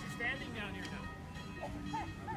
guys are standing down here now.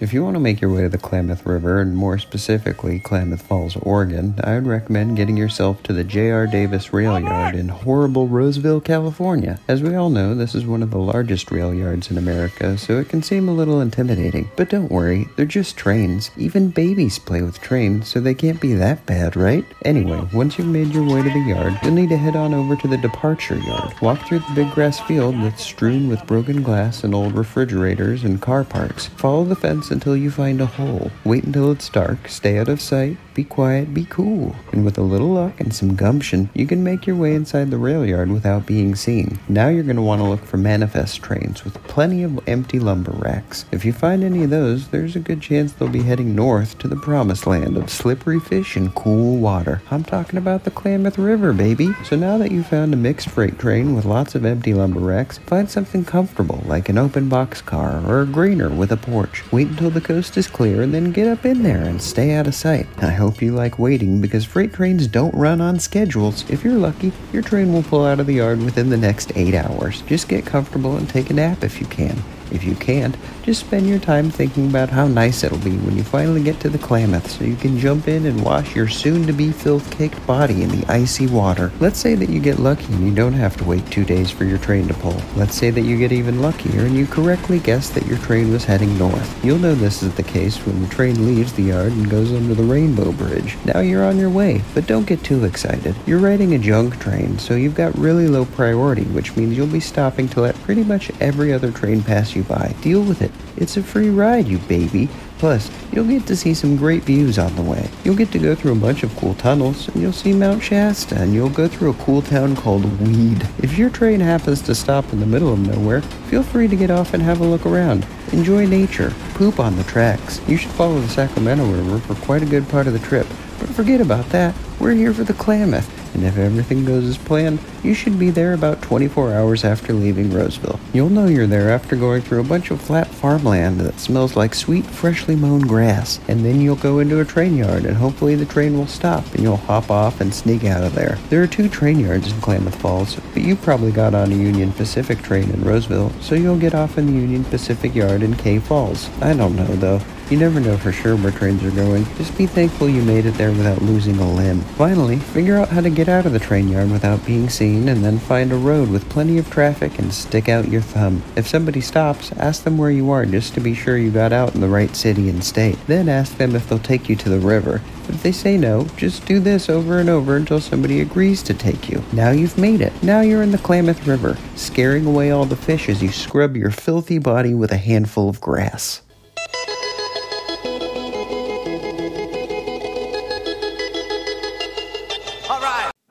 If you want to make your way to the Klamath River, and more specifically Klamath Falls, Oregon, I would recommend getting yourself to the J.R. Davis Rail Yard in horrible Roseville, California. As we all know, this is one of the largest rail yards in America, so it can seem a little intimidating. But don't worry, they're just trains. Even babies play with trains, so they can't be that bad, right? Anyway, once you've made your way to the yard, you'll need to head on over to the departure yard. Walk through the big grass field that's strewn with broken glass and old refrigerators and car parks. Follow the fence until you find a hole. Wait until it's dark, stay out of sight, be quiet, be cool. And with a little luck and some gumption, you can make your way inside the rail yard without being seen. Now you're going to want to look for manifest trains with plenty of empty lumber racks. If you find any of those, there's a good chance they'll be heading north to the promised land of slippery fish and cool water. I'm talking about the Klamath River, baby. So now that you've found a mixed freight train with lots of empty lumber racks, find something comfortable like an open box car or a grainer with a porch. Wait until the coast is clear and then get up in there and stay out of sight. I hope you like waiting because freight trains don't run on schedules. If you're lucky, your train will pull out of the yard within the next eight hours. Just get comfortable and take a nap if you can. If you can't, just spend your time thinking about how nice it'll be when you finally get to the Klamath so you can jump in and wash your soon to be filth caked body in the icy water. Let's say that you get lucky and you don't have to wait two days for your train to pull. Let's say that you get even luckier and you correctly guess that your train was heading north. You'll know this is the case when the train leaves the yard and goes under the Rainbow Bridge. Now you're on your way, but don't get too excited. You're riding a junk train, so you've got really low priority, which means you'll be stopping to let pretty much every other train pass you by. Deal with it. It's a free ride, you baby. Plus, you'll get to see some great views on the way. You'll get to go through a bunch of cool tunnels, and you'll see Mount Shasta, and you'll go through a cool town called Weed. If your train happens to stop in the middle of nowhere, feel free to get off and have a look around. Enjoy nature. Poop on the tracks. You should follow the Sacramento River for quite a good part of the trip. But forget about that. We're here for the Klamath and if everything goes as planned, you should be there about 24 hours after leaving Roseville. You'll know you're there after going through a bunch of flat farmland that smells like sweet, freshly mown grass, and then you'll go into a train yard and hopefully the train will stop and you'll hop off and sneak out of there. There are two train yards in Klamath Falls, but you probably got on a Union Pacific train in Roseville, so you'll get off in the Union Pacific yard in K Falls. I don't know though. You never know for sure where trains are going. Just be thankful you made it there without losing a limb. Finally, figure out how to get out of the train yard without being seen, and then find a road with plenty of traffic and stick out your thumb. If somebody stops, ask them where you are just to be sure you got out in the right city and state. Then ask them if they'll take you to the river. If they say no, just do this over and over until somebody agrees to take you. Now you've made it. Now you're in the Klamath River, scaring away all the fish as you scrub your filthy body with a handful of grass.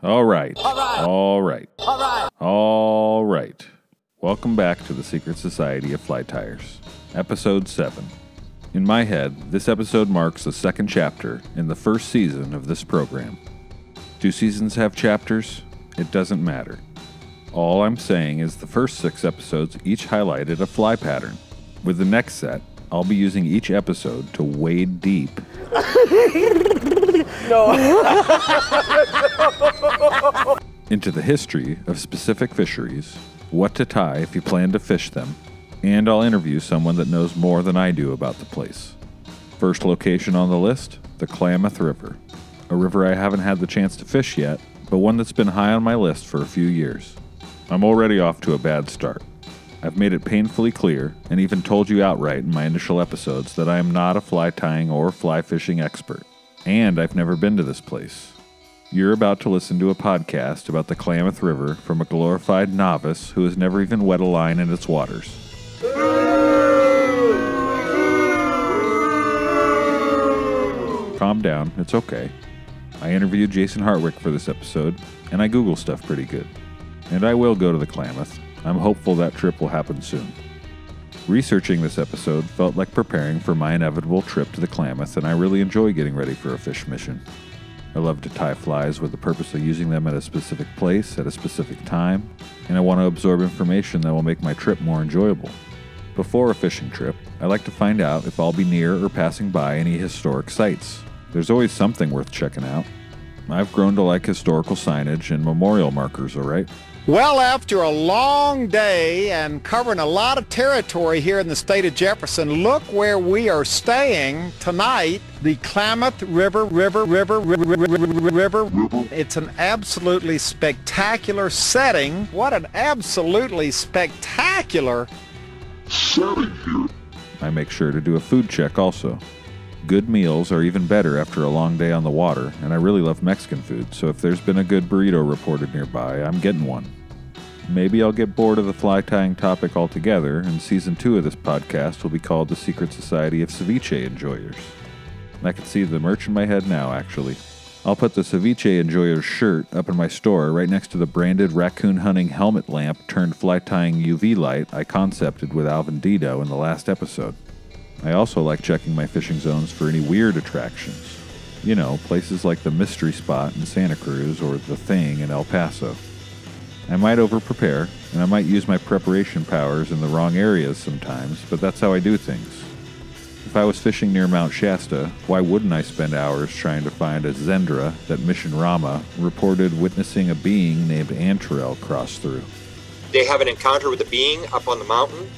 All right. All right. All right. All right. All right. Welcome back to the Secret Society of Fly Tyers, Episode 7. In my head, this episode marks the second chapter in the first season of this program. Do seasons have chapters? It doesn't matter. All I'm saying is the first six episodes each highlighted a fly pattern. With the next set, I'll be using each episode to wade deep into the history of specific fisheries, what to tie if you plan to fish them, and I'll interview someone that knows more than I do about the place. First location on the list the Klamath River, a river I haven't had the chance to fish yet, but one that's been high on my list for a few years. I'm already off to a bad start. I've made it painfully clear, and even told you outright in my initial episodes, that I am not a fly tying or fly fishing expert, and I've never been to this place. You're about to listen to a podcast about the Klamath River from a glorified novice who has never even wet a line in its waters. Calm down, it's okay. I interviewed Jason Hartwick for this episode, and I Google stuff pretty good. And I will go to the Klamath. I'm hopeful that trip will happen soon. Researching this episode felt like preparing for my inevitable trip to the Klamath, and I really enjoy getting ready for a fish mission. I love to tie flies with the purpose of using them at a specific place at a specific time, and I want to absorb information that will make my trip more enjoyable. Before a fishing trip, I like to find out if I'll be near or passing by any historic sites. There's always something worth checking out. I've grown to like historical signage and memorial markers, alright? Well, after a long day and covering a lot of territory here in the state of Jefferson, look where we are staying tonight, the Klamath River, River, River, River, River. It's an absolutely spectacular setting. What an absolutely spectacular setting here. I make sure to do a food check also. Good meals are even better after a long day on the water, and I really love Mexican food, so if there's been a good burrito reported nearby, I'm getting one. Maybe I'll get bored of the fly tying topic altogether, and season two of this podcast will be called The Secret Society of Ceviche Enjoyers. I can see the merch in my head now, actually. I'll put the Ceviche Enjoyers shirt up in my store right next to the branded raccoon hunting helmet lamp turned fly tying UV light I concepted with Alvin Dido in the last episode. I also like checking my fishing zones for any weird attractions. You know, places like the Mystery Spot in Santa Cruz or The Thing in El Paso. I might over prepare, and I might use my preparation powers in the wrong areas sometimes, but that's how I do things. If I was fishing near Mount Shasta, why wouldn't I spend hours trying to find a Xendra that Mission Rahma reported witnessing a being named Antrel cross through? They have an encounter with a being up on the mountain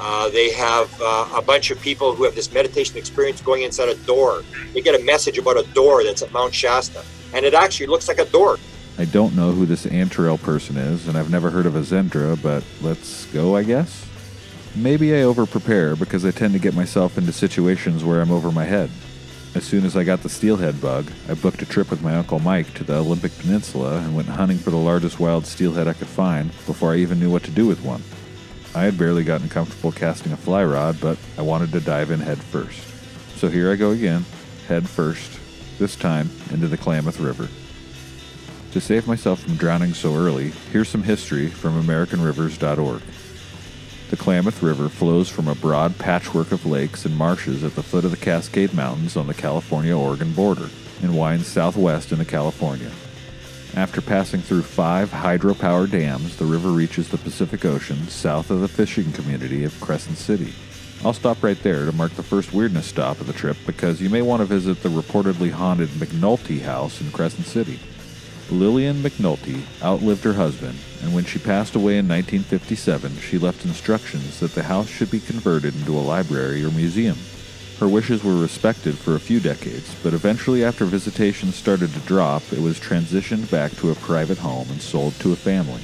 uh, they have uh, a bunch of people who have this meditation experience going inside a door. They get a message about a door that's at Mount Shasta, and it actually looks like a door. I don't know who this Antrel person is, and I've never heard of a Xendra, but let's go, I guess. Maybe I over prepare because I tend to get myself into situations where I'm over my head. As soon as I got the steelhead bug, I booked a trip with my Uncle Mike to the Olympic Peninsula and went hunting for the largest wild steelhead I could find before I even knew what to do with one. I had barely gotten comfortable casting a fly rod, but I wanted to dive in head first. So here I go again, head first, this time into the Klamath River. To save myself from drowning so early, here's some history from AmericanRivers.org. The Klamath River flows from a broad patchwork of lakes and marshes at the foot of the Cascade Mountains on the California Oregon border and winds southwest into California. After passing through five hydropower dams, the river reaches the Pacific Ocean south of the fishing community of Crescent City. I'll stop right there to mark the first weirdness stop of the trip because you may want to visit the reportedly haunted McNulty house in Crescent City. Lillian McNulty outlived her husband, and when she passed away in 1957, she left instructions that the house should be converted into a library or museum. Her wishes were respected for a few decades, but eventually, after visitations started to drop, it was transitioned back to a private home and sold to a family.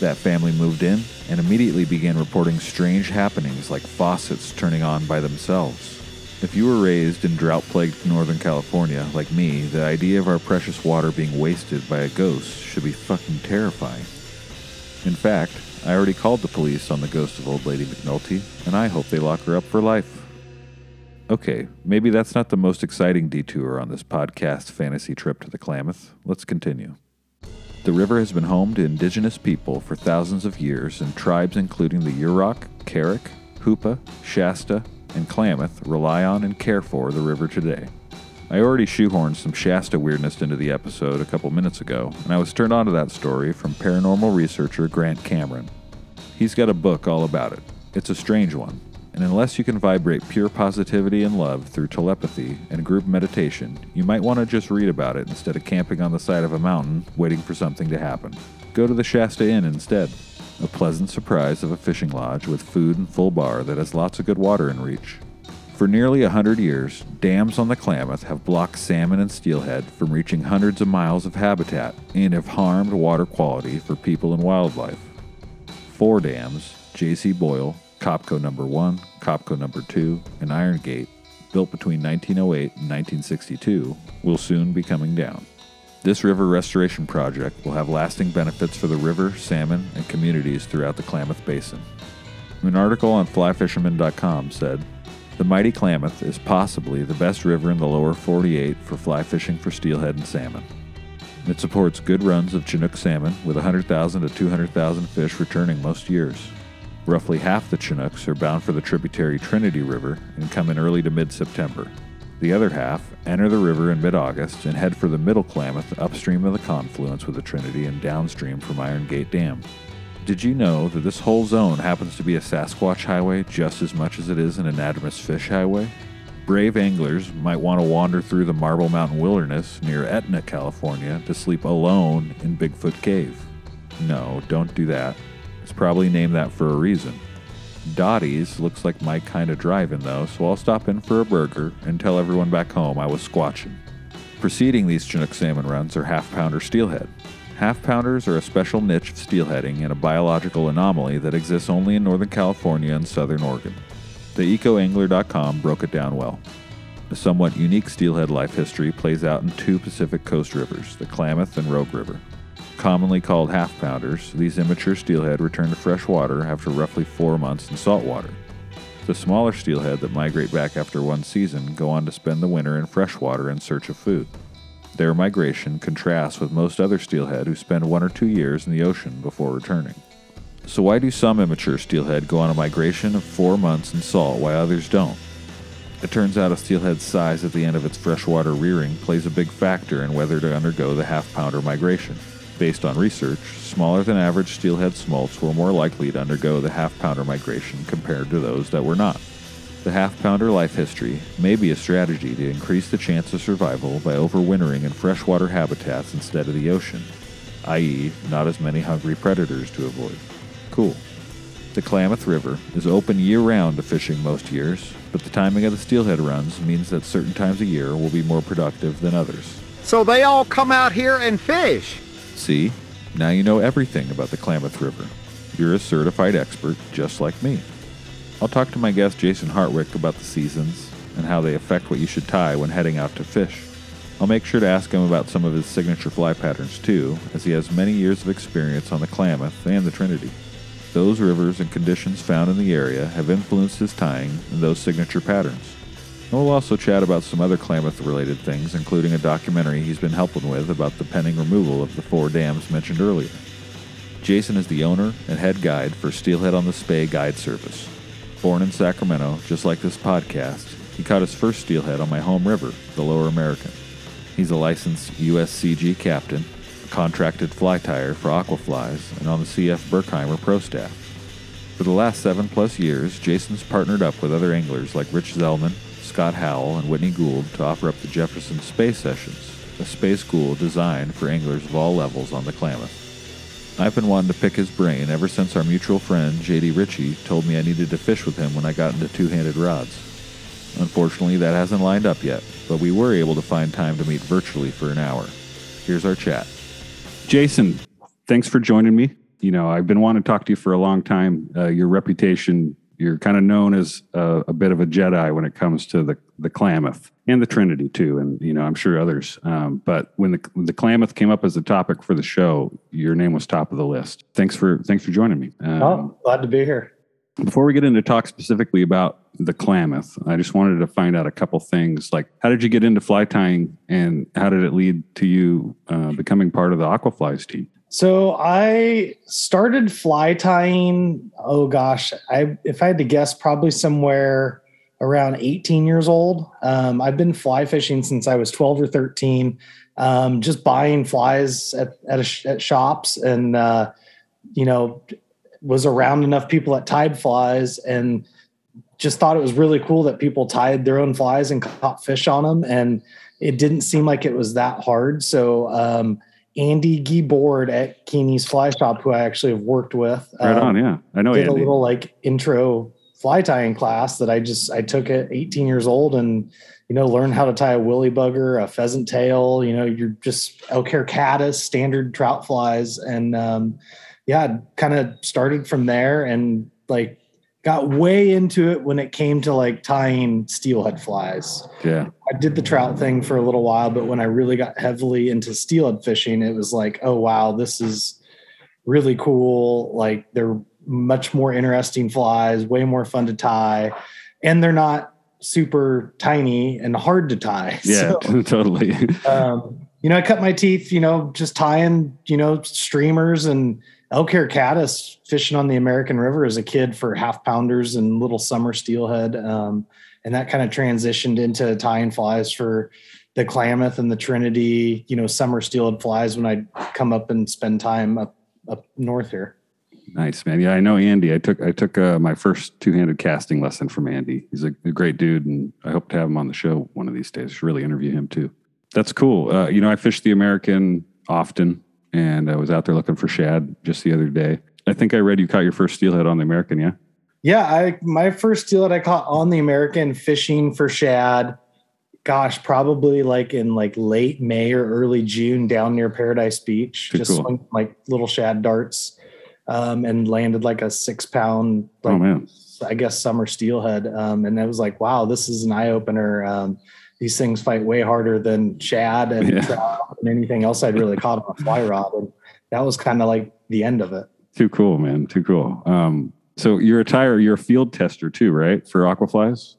That family moved in and immediately began reporting strange happenings like faucets turning on by themselves. If you were raised in drought plagued Northern California, like me, the idea of our precious water being wasted by a ghost should be fucking terrifying. In fact, I already called the police on the ghost of old lady McNulty, and I hope they lock her up for life. Okay, maybe that's not the most exciting detour on this podcast fantasy trip to the Klamath. Let's continue. The river has been home to indigenous people for thousands of years, and tribes including the Yurok, Karok, Hoopa, Shasta, and Klamath rely on and care for the river today. I already shoehorned some Shasta weirdness into the episode a couple minutes ago, and I was turned on to that story from paranormal researcher Grant Cameron. He's got a book all about it. It's a strange one, and unless you can vibrate pure positivity and love through telepathy and group meditation, you might want to just read about it instead of camping on the side of a mountain waiting for something to happen. Go to the Shasta Inn instead. A pleasant surprise of a fishing lodge with food and full bar that has lots of good water in reach. For nearly a hundred years, dams on the Klamath have blocked salmon and steelhead from reaching hundreds of miles of habitat and have harmed water quality for people and wildlife. Four dams, J.C. Boyle, Copco Number 1, Copco Number 2, and Iron Gate, built between 1908 and 1962, will soon be coming down. This river restoration project will have lasting benefits for the river, salmon, and communities throughout the Klamath Basin. An article on flyfisherman.com said, The mighty Klamath is possibly the best river in the lower 48 for fly fishing for steelhead and salmon. It supports good runs of Chinook salmon with 100,000 to 200,000 fish returning most years. Roughly half the Chinooks are bound for the tributary Trinity River and come in early to mid September. The other half enter the river in mid August and head for the Middle Klamath upstream of the confluence with the Trinity and downstream from Iron Gate Dam. Did you know that this whole zone happens to be a Sasquatch highway just as much as it is an anadromous fish highway? Brave anglers might want to wander through the Marble Mountain Wilderness near Etna, California to sleep alone in Bigfoot Cave. No, don't do that. It's probably named that for a reason. Dottie's looks like my kind of drive-in though, so I'll stop in for a burger and tell everyone back home I was squatching. Preceding these Chinook salmon runs are half-pounder steelhead. Half-pounders are a special niche of steelheading and a biological anomaly that exists only in Northern California and Southern Oregon. The ecoangler.com broke it down well. A somewhat unique steelhead life history plays out in two Pacific coast rivers, the Klamath and Rogue River. Commonly called half pounders, these immature steelhead return to fresh water after roughly four months in salt water. The smaller steelhead that migrate back after one season go on to spend the winter in fresh water in search of food. Their migration contrasts with most other steelhead who spend one or two years in the ocean before returning. So, why do some immature steelhead go on a migration of four months in salt while others don't? It turns out a steelhead's size at the end of its freshwater rearing plays a big factor in whether to undergo the half pounder migration. Based on research, smaller than average steelhead smolts were more likely to undergo the half pounder migration compared to those that were not. The half pounder life history may be a strategy to increase the chance of survival by overwintering in freshwater habitats instead of the ocean, i.e., not as many hungry predators to avoid. Cool. The Klamath River is open year round to fishing most years, but the timing of the steelhead runs means that certain times a year will be more productive than others. So they all come out here and fish. See, now you know everything about the Klamath River. You're a certified expert just like me. I'll talk to my guest Jason Hartwick about the seasons and how they affect what you should tie when heading out to fish. I'll make sure to ask him about some of his signature fly patterns too, as he has many years of experience on the Klamath and the Trinity. Those rivers and conditions found in the area have influenced his tying and those signature patterns. And we'll also chat about some other Klamath related things, including a documentary he's been helping with about the pending removal of the four dams mentioned earlier. Jason is the owner and head guide for Steelhead on the Spey Guide Service. Born in Sacramento, just like this podcast, he caught his first steelhead on my home river, the Lower American. He's a licensed USCG captain, a contracted fly tyer for Aquaflies, and on the CF Burkheimer pro staff. For the last seven plus years, Jason's partnered up with other anglers like Rich Zellman, Scott Howell, and Whitney Gould to offer up the Jefferson Spey Sessions, a spey school designed for anglers of all levels on the Klamath. I've been wanting to pick his brain ever since our mutual friend JD Ritchie told me I needed to fish with him when I got into two handed rods. Unfortunately, that hasn't lined up yet, but we were able to find time to meet virtually for an hour. Here's our chat. Jason, thanks for joining me. You know, I've been wanting to talk to you for a long time. Uh, your reputation, you're kind of known as a, a, bit of a Jedi when it comes to the, the Klamath and the Trinity too, and you know, I'm sure others. Um, but when the the Klamath came up as a topic for the show, your name was top of the list. Thanks for thanks for joining me. Um, oh, glad to be here. Before we get into talk specifically about the Klamath, I just wanted to find out a couple things. Like, how did you get into fly tying, and how did it lead to you uh, becoming part of the Aquaflies team? So I started fly tying. Oh gosh, I if I had to guess, probably somewhere around 18 years old. Um, I've been fly fishing since I was 12 or 13. Um, just buying flies at at, sh- at shops, and uh, you know, was around enough people that tied flies, and just thought it was really cool that people tied their own flies and caught fish on them, and it didn't seem like it was that hard. So. Um, Andy Guibord at Kiene's Fly Shop, who I actually have worked with. Right um, on, yeah. I know did Andy. a little like intro fly tying class that I just I took at 18 years old and you know learned how to tie a woolly bugger, a pheasant tail. You know, you're just elk hair caddis, standard trout flies, and um, yeah, kind of started from there and like got way into it when it came to like tying steelhead flies. Yeah. I did the trout thing for a little while, but when I really got heavily into steelhead fishing, it was like, oh wow, this is really cool. Like they're much more interesting flies, way more fun to tie, and they're not super tiny and hard to tie. Yeah, so, totally. um, you know, I cut my teeth, you know, just tying, you know, streamers and elk hair caddis fishing on the American River as a kid for half pounders and little summer steelhead. Um, and that kind of transitioned into tying flies for the Klamath and the Trinity, you know, summer steelhead flies when I'd come up and spend time up, up north here. Nice, man. Yeah, I know Andy. I took I took uh, my first two handed casting lesson from Andy. He's a, a, great dude, and I hope to have him on the show one of these days. Really interview him too. That's cool. Uh, you know, I fish the American often, and I was out there looking for shad just the other day. I think I read you caught your first steelhead on the American, yeah? Yeah, I my first steelhead I caught on the American fishing for shad. Gosh, probably like in like late May or early June down near Paradise Beach. Too just cool. swung like little shad darts, um, and landed like a six pound, Oh, man. I guess summer steelhead. Um, and it was like, wow, this is an eye opener. Um, these things fight way harder than shad and Yeah. and anything else I'd really caught on a fly rod. And that was kind of like the end of it. Too cool, man. Too cool. Um, so you're a tyer, you're a field tester too, right? For aquaflies?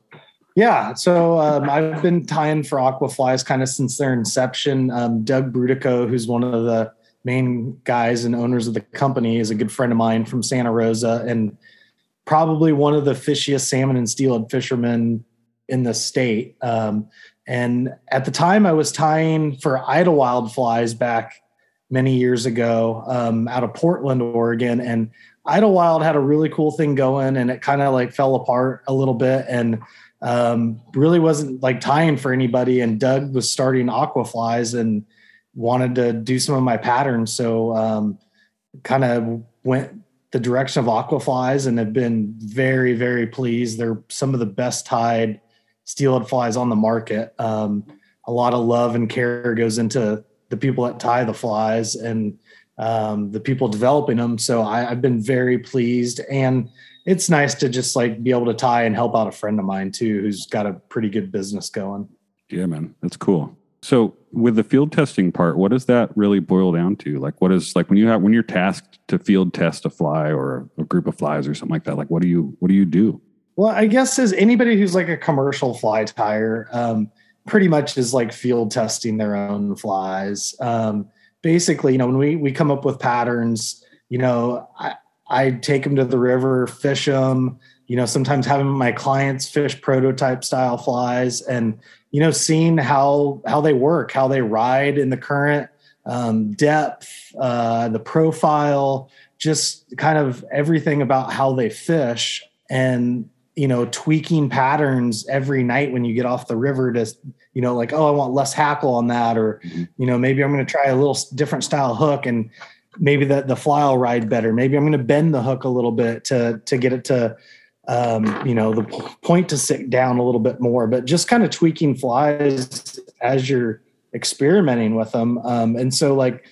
Yeah, so um, I've been tying for Aquaflies kind of since their inception. Um, Doug Brutico, who's one of the main guys and owners of the company, is a good friend of mine from Santa Rosa and probably one of the fishiest salmon and steelhead fishermen in the state. Um, and at the time, I was tying for Idylwilde flies back many years ago um, out of Portland, Oregon, and Idylwilde had a really cool thing going, and it kind of like fell apart a little bit, and um, really wasn't like tying for anybody. And Doug was starting Aquaflies and wanted to do some of my patterns, so um, kind of went the direction of Aquaflies, and have been very, very pleased. They're some of the best tied steelhead flies on the market. Um, a lot of love and care goes into the people that tie the flies and um, the people developing them. So I, I've been very pleased, and it's nice to just like be able to tie and help out a friend of mine too, who's got a pretty good business going. Yeah, man. That's cool. So with the field testing part, what does that really boil down to? Like what is like when you have when you're tasked to field test a fly or a group of flies or something like that, like what do you what do you do? Well, I guess as anybody who's like a commercial fly tyer, um, pretty much is like field testing their own flies. Um, basically, you know, when we we come up with patterns, you know, I I take them to the river, fish them. You know, sometimes having my clients fish prototype style flies, and you know, seeing how how they work, how they ride in the current, um, depth, uh, the profile, just kind of everything about how they fish, and you know, tweaking patterns every night when you get off the river to, you know, like, oh, I want less hackle on that, or, Mhm. you know, maybe I'm going to try a little different style hook and maybe the, the fly will ride better. Maybe I'm going to bend the hook a little bit to, to get it to, um, you know, the point to sit down a little bit more, but just kind of tweaking flies as you're experimenting with them. Um, and so like,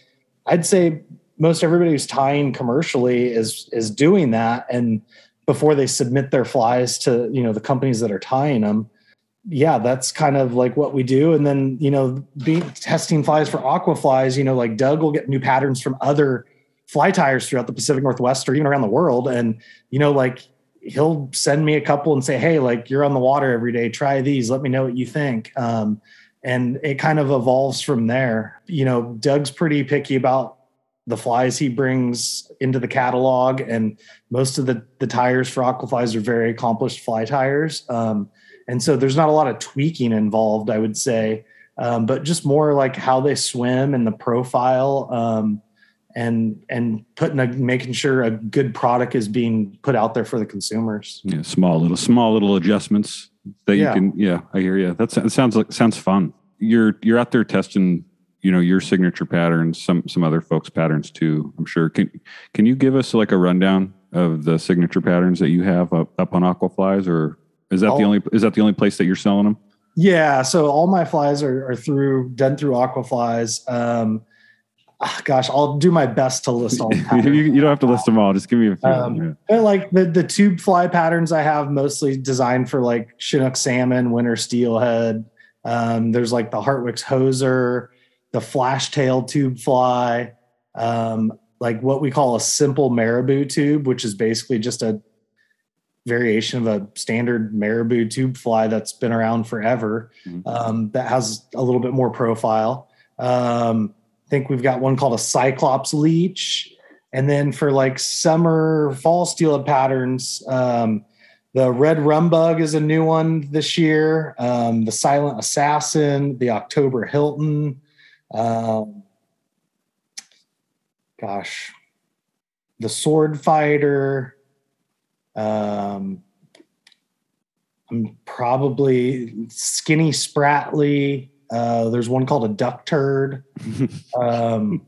I'd say most everybody who's tying commercially is, is doing that. And, before they submit their flies to you know the companies that are tying them yeah that's kind of like what we do. And then you know be testing flies for aqua flies you know like doug will get new patterns from other fly tyers throughout the pacific northwest or even around the world. And you know like he'll send me a couple and say hey like you're on the water every day. Try these. Let me know what you think. Um, and it kind of evolves from there. You know doug's pretty picky about the flies he brings into the catalog and most of the the tyers for aquaflies are very accomplished fly tyers um, and so there's not a lot of tweaking involved i would say um, but just more like how they swim and the profile um, and and putting a making sure a good product is being put out there for the consumers Yeah, small little small little adjustments that Yeah. you can yeah, I hear you. that sounds like sounds fun. You're you're out there testing, you know, your signature patterns, some some other folks' patterns too, I'm sure. Can can you give us like a rundown of the signature patterns that you have up, up on Aquaflies or is that the only is that the only place that you're selling them? Yeah, so all my flies are, are through done through Aquaflies. Um, ah, gosh, I'll do my best to list all. you, you don't have to list them all. Just give me a few. Um, Yeah. Like the the tube fly patterns I have mostly designed for like Chinook salmon, winter steelhead. Um, there's like the Hartwick's hoser, the flash tail tube fly, um, like what we call a simple marabou tube, which is basically just a variation of a standard marabou tube fly that's been around forever. Mhm. Um, that has a little bit more profile. Um, I think we've got one called a Cyclops leech. And then for like summer, fall steelhead patterns, um, the red rumbug is a new one this year. Um, the silent assassin, the October Hilton. Um, gosh, the sword fighter. Um, I'm probably skinny Spratley. Uh, there's one called a duck turd. um,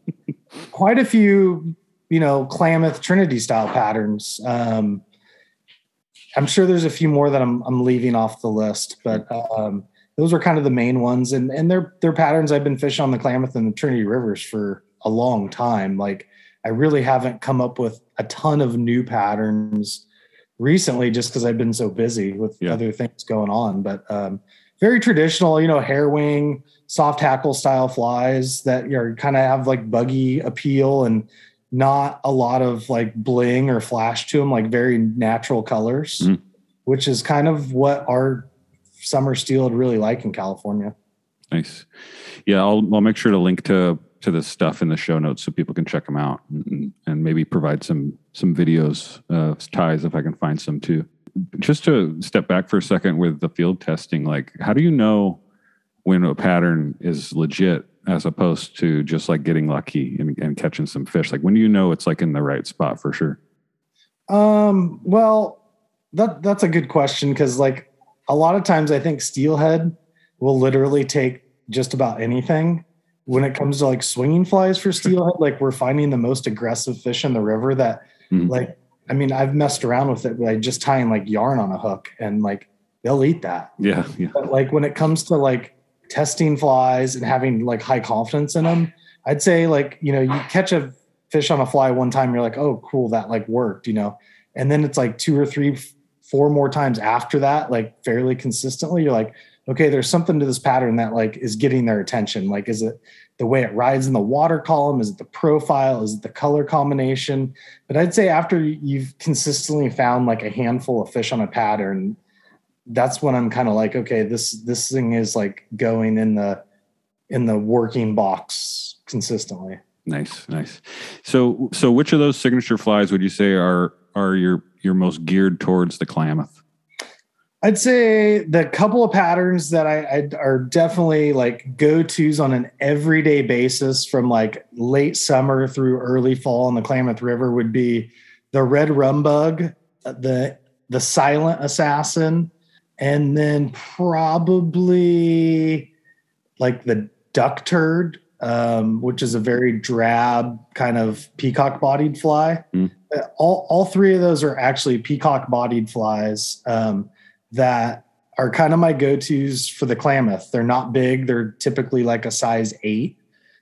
quite a few, you know, Klamath Trinity style patterns. Um, I'm sure there's a few more that I'm, I'm leaving off the list, but um, those are kind of the main ones. And and they're they're patterns I've been fishing on the Klamath and the Trinity rivers for a long time. Like I really haven't come up with a ton of new patterns recently just because I've been so busy with Yeah. other things going on. But um, very traditional, you know, hair wing, soft hackle style flies that are kind of have like buggy appeal and not a lot of like bling or flash to them, like very natural colors, Mhm. which is kind of what our summer steel I'd really like in California. Nice. Yeah, I'll I'll make sure to link to to this stuff in the show notes so people can check them out and, and maybe provide some some videos of ties if I can find some too. Just to step back for a second with the field testing, like how do you know when a pattern is legit as opposed to just like getting lucky and, and catching some fish? Like when do you know it's like in the right spot for sure? Um, well, that that's a good question because like a lot of times I think steelhead will literally take just about anything. When it comes to like swinging flies for steelhead, like we're finding the most aggressive fish in the river that Mhm. like I mean I've messed around with it by just tying like yarn on a hook and like they'll eat that. Yeah, yeah. But like when it comes to like testing flies and having like high confidence in them, I'd say like, you know, you catch a fish on a fly one time, you're like, oh, cool, that like worked, you know. And then it's like two or three, four more times after that, like fairly consistently, you're like, okay, there's something to this pattern that like is getting their attention. Like, is it the way it rides in the water column? Is it the profile? Is it the color combination? But I'd say after you've consistently found like a handful of fish on a pattern, that's when I'm kind of like, okay, this this thing is like going in the in the working box consistently. Nice, nice. So, so which of those signature flies would you say are are your your most geared towards the Klamath? I'd say the couple of patterns that I, I are definitely like go tos on an everyday basis from like late summer through early fall on the Klamath River would be the red rum bug, uh, the the silent assassin, and then probably like the duck turd, um, which is a very drab kind of peacock bodied fly. Mm. All all three of those are actually peacock bodied flies. Um, that are kind of my go-tos for the Klamath. They're not big. They're typically like a size eight,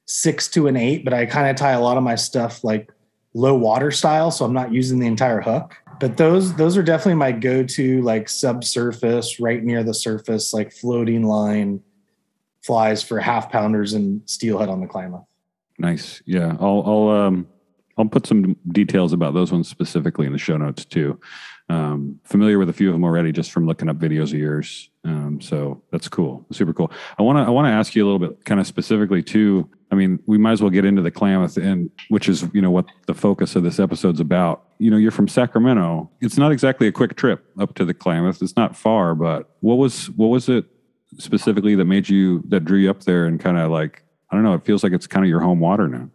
six to an eight, but I kind of tie a lot of my stuff like low water style. So I'm not using the entire hook, but those, those are definitely my go-to like subsurface right near the surface, like floating line flies for half pounders and steelhead on the Klamath. Nice. Yeah, I'll I'll um I'll put some details about those ones specifically in the show notes too. Um, familiar with a few of them already just from looking up videos of yours. Um, so that's cool, super cool. I want to I want to ask you a little bit, kind of specifically too. I mean, we might as well get into the Klamath, and which is you know what the focus of this episode's about. You know, you're from Sacramento. It's not exactly a quick trip up to the Klamath. It's not far, but what was what was it specifically that made you that drew you up there and kind of like I don't know. It feels like it's kind of your home water now.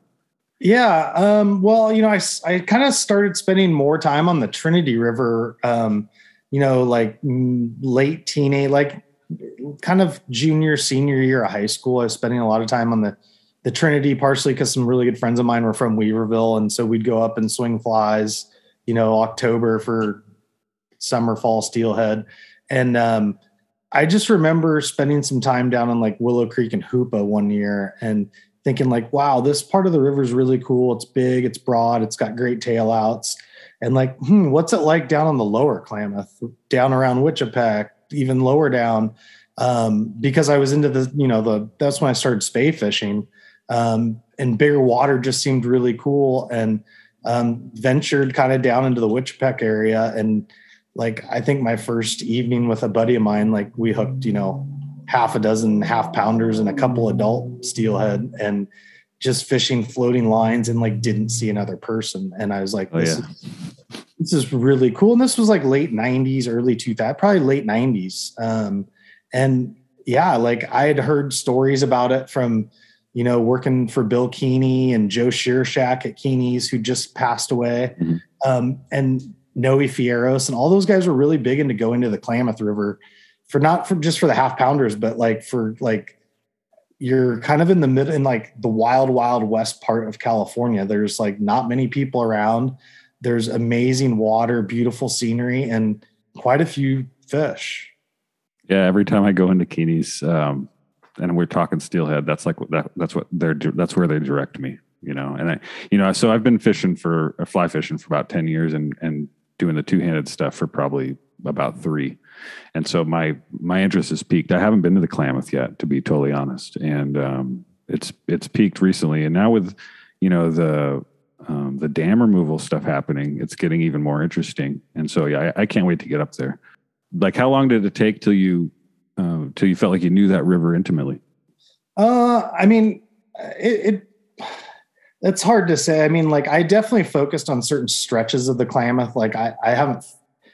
Yeah. Um, well, you know, I, I kind of started spending more time on the Trinity River, um, you know, like mm, late teenage, like kind of junior, senior year of high school. I was spending a lot of time on the, the Trinity, partially because some really good friends of mine were from Weaverville. And so we'd go up and swing flies, you know, October for summer, fall steelhead. And um, I just remember spending some time down in like Willow Creek and Hoopa one year and thinking like, wow, this part of the river is really cool. It's big, it's broad, it's got great tail outs. And like, hmm, what's it like down on the lower Klamath, down around Weitchpec, even lower down? Um, because I was into the, you know, the that's when I started spey fishing. Um, and bigger water just seemed really cool. And um, ventured kind of down into the Weitchpec area. And like, I think my first evening with a buddy of mine, like we hooked, you know, half a dozen half pounders and a couple adult steelhead and just fishing floating lines and like didn't see another person. And I was like, Oh, this, yeah. is, this is really cool. And this was like late 90s, early 2000, probably late 90s. Um, and yeah, like I had heard stories about it from, you know, working for Bill Kiene and Joe Shearshack at Kiene's who just passed away. Mhm. Um, and Noe Fieros and all those guys were really big into going to the Klamath River for not for just for the half pounders, but like for like you're kind of in the mid in like the wild, wild west part of California. There's like not many people around. There's amazing water, beautiful scenery, and quite a few fish. Yeah, every time I go into Kiene's, um, and we're talking steelhead, that's like that. That's what they're. That's where they direct me. You know, and I, you know, so I've been fishing for fly fishing for about ten years, and and doing the two handed stuff for probably about three. And so my my interest has peaked. I haven't been to the Klamath yet, to be totally honest, and um, it's it's peaked recently. And now with you know the um, the dam removal stuff happening, it's getting even more interesting. And so yeah, I, I can't wait to get up there. Like, how long did it take till you uh, till you felt like you knew that river intimately? Uh, I mean, it, it it's hard to say. I mean, like I definitely focused on certain stretches of the Klamath. Like I, I haven't,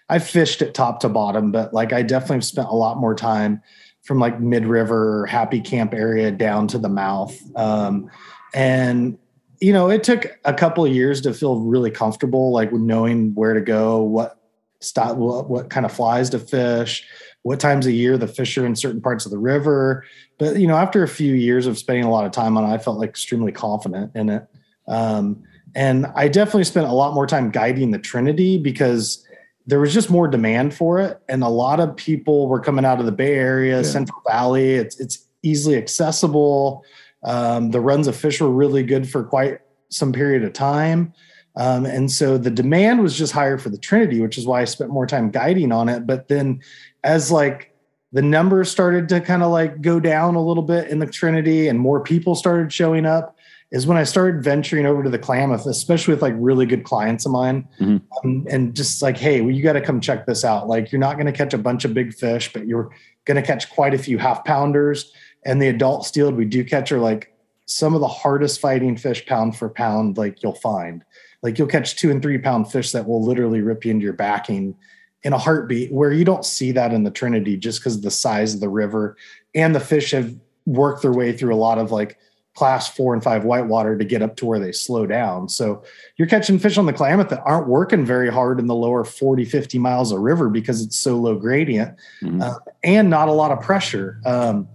I fished it top to bottom, but like I definitely spent a lot more time from like mid river, happy camp area down to the mouth. Um, and you know, it took a couple of years to feel really comfortable, like knowing where to go, what style, what, what kind of flies to fish, what times of year the fish are in certain parts of the river. But you know, after a few years of spending a lot of time on it, I felt like extremely confident in it. Um, and I definitely spent a lot more time guiding the Trinity because there was just more demand for it, and a lot of people were coming out of the Bay Area, yeah. Central Valley. It's it's easily accessible. Um, the runs of fish were really good for quite some period of time. Um, and so the demand was just higher for the Trinity, which is why I spent more time guiding on it. But then as like the numbers started to kind of like go down a little bit in the Trinity and more people started showing up, is when I started venturing over to the Klamath, especially with like really good clients of mine, mm-hmm. um, and just like, hey, well, you got to come check this out. Like, you're not going to catch a bunch of big fish, but you're going to catch quite a few half pounders. And the adult steeled we do catch are like some of the hardest fighting fish pound for pound, like you'll find. Like you'll catch two and three pound fish that will literally rip you into your backing in a heartbeat, where you don't see that in the Trinity just because of the size of the river and the fish have worked their way through a lot of like class four and five whitewater to get up to where they slow down. So you're catching fish on the Klamath that aren't working very hard in the lower 40, 50 miles of river because it's so low gradient mm-hmm. uh, and not a lot of pressure um,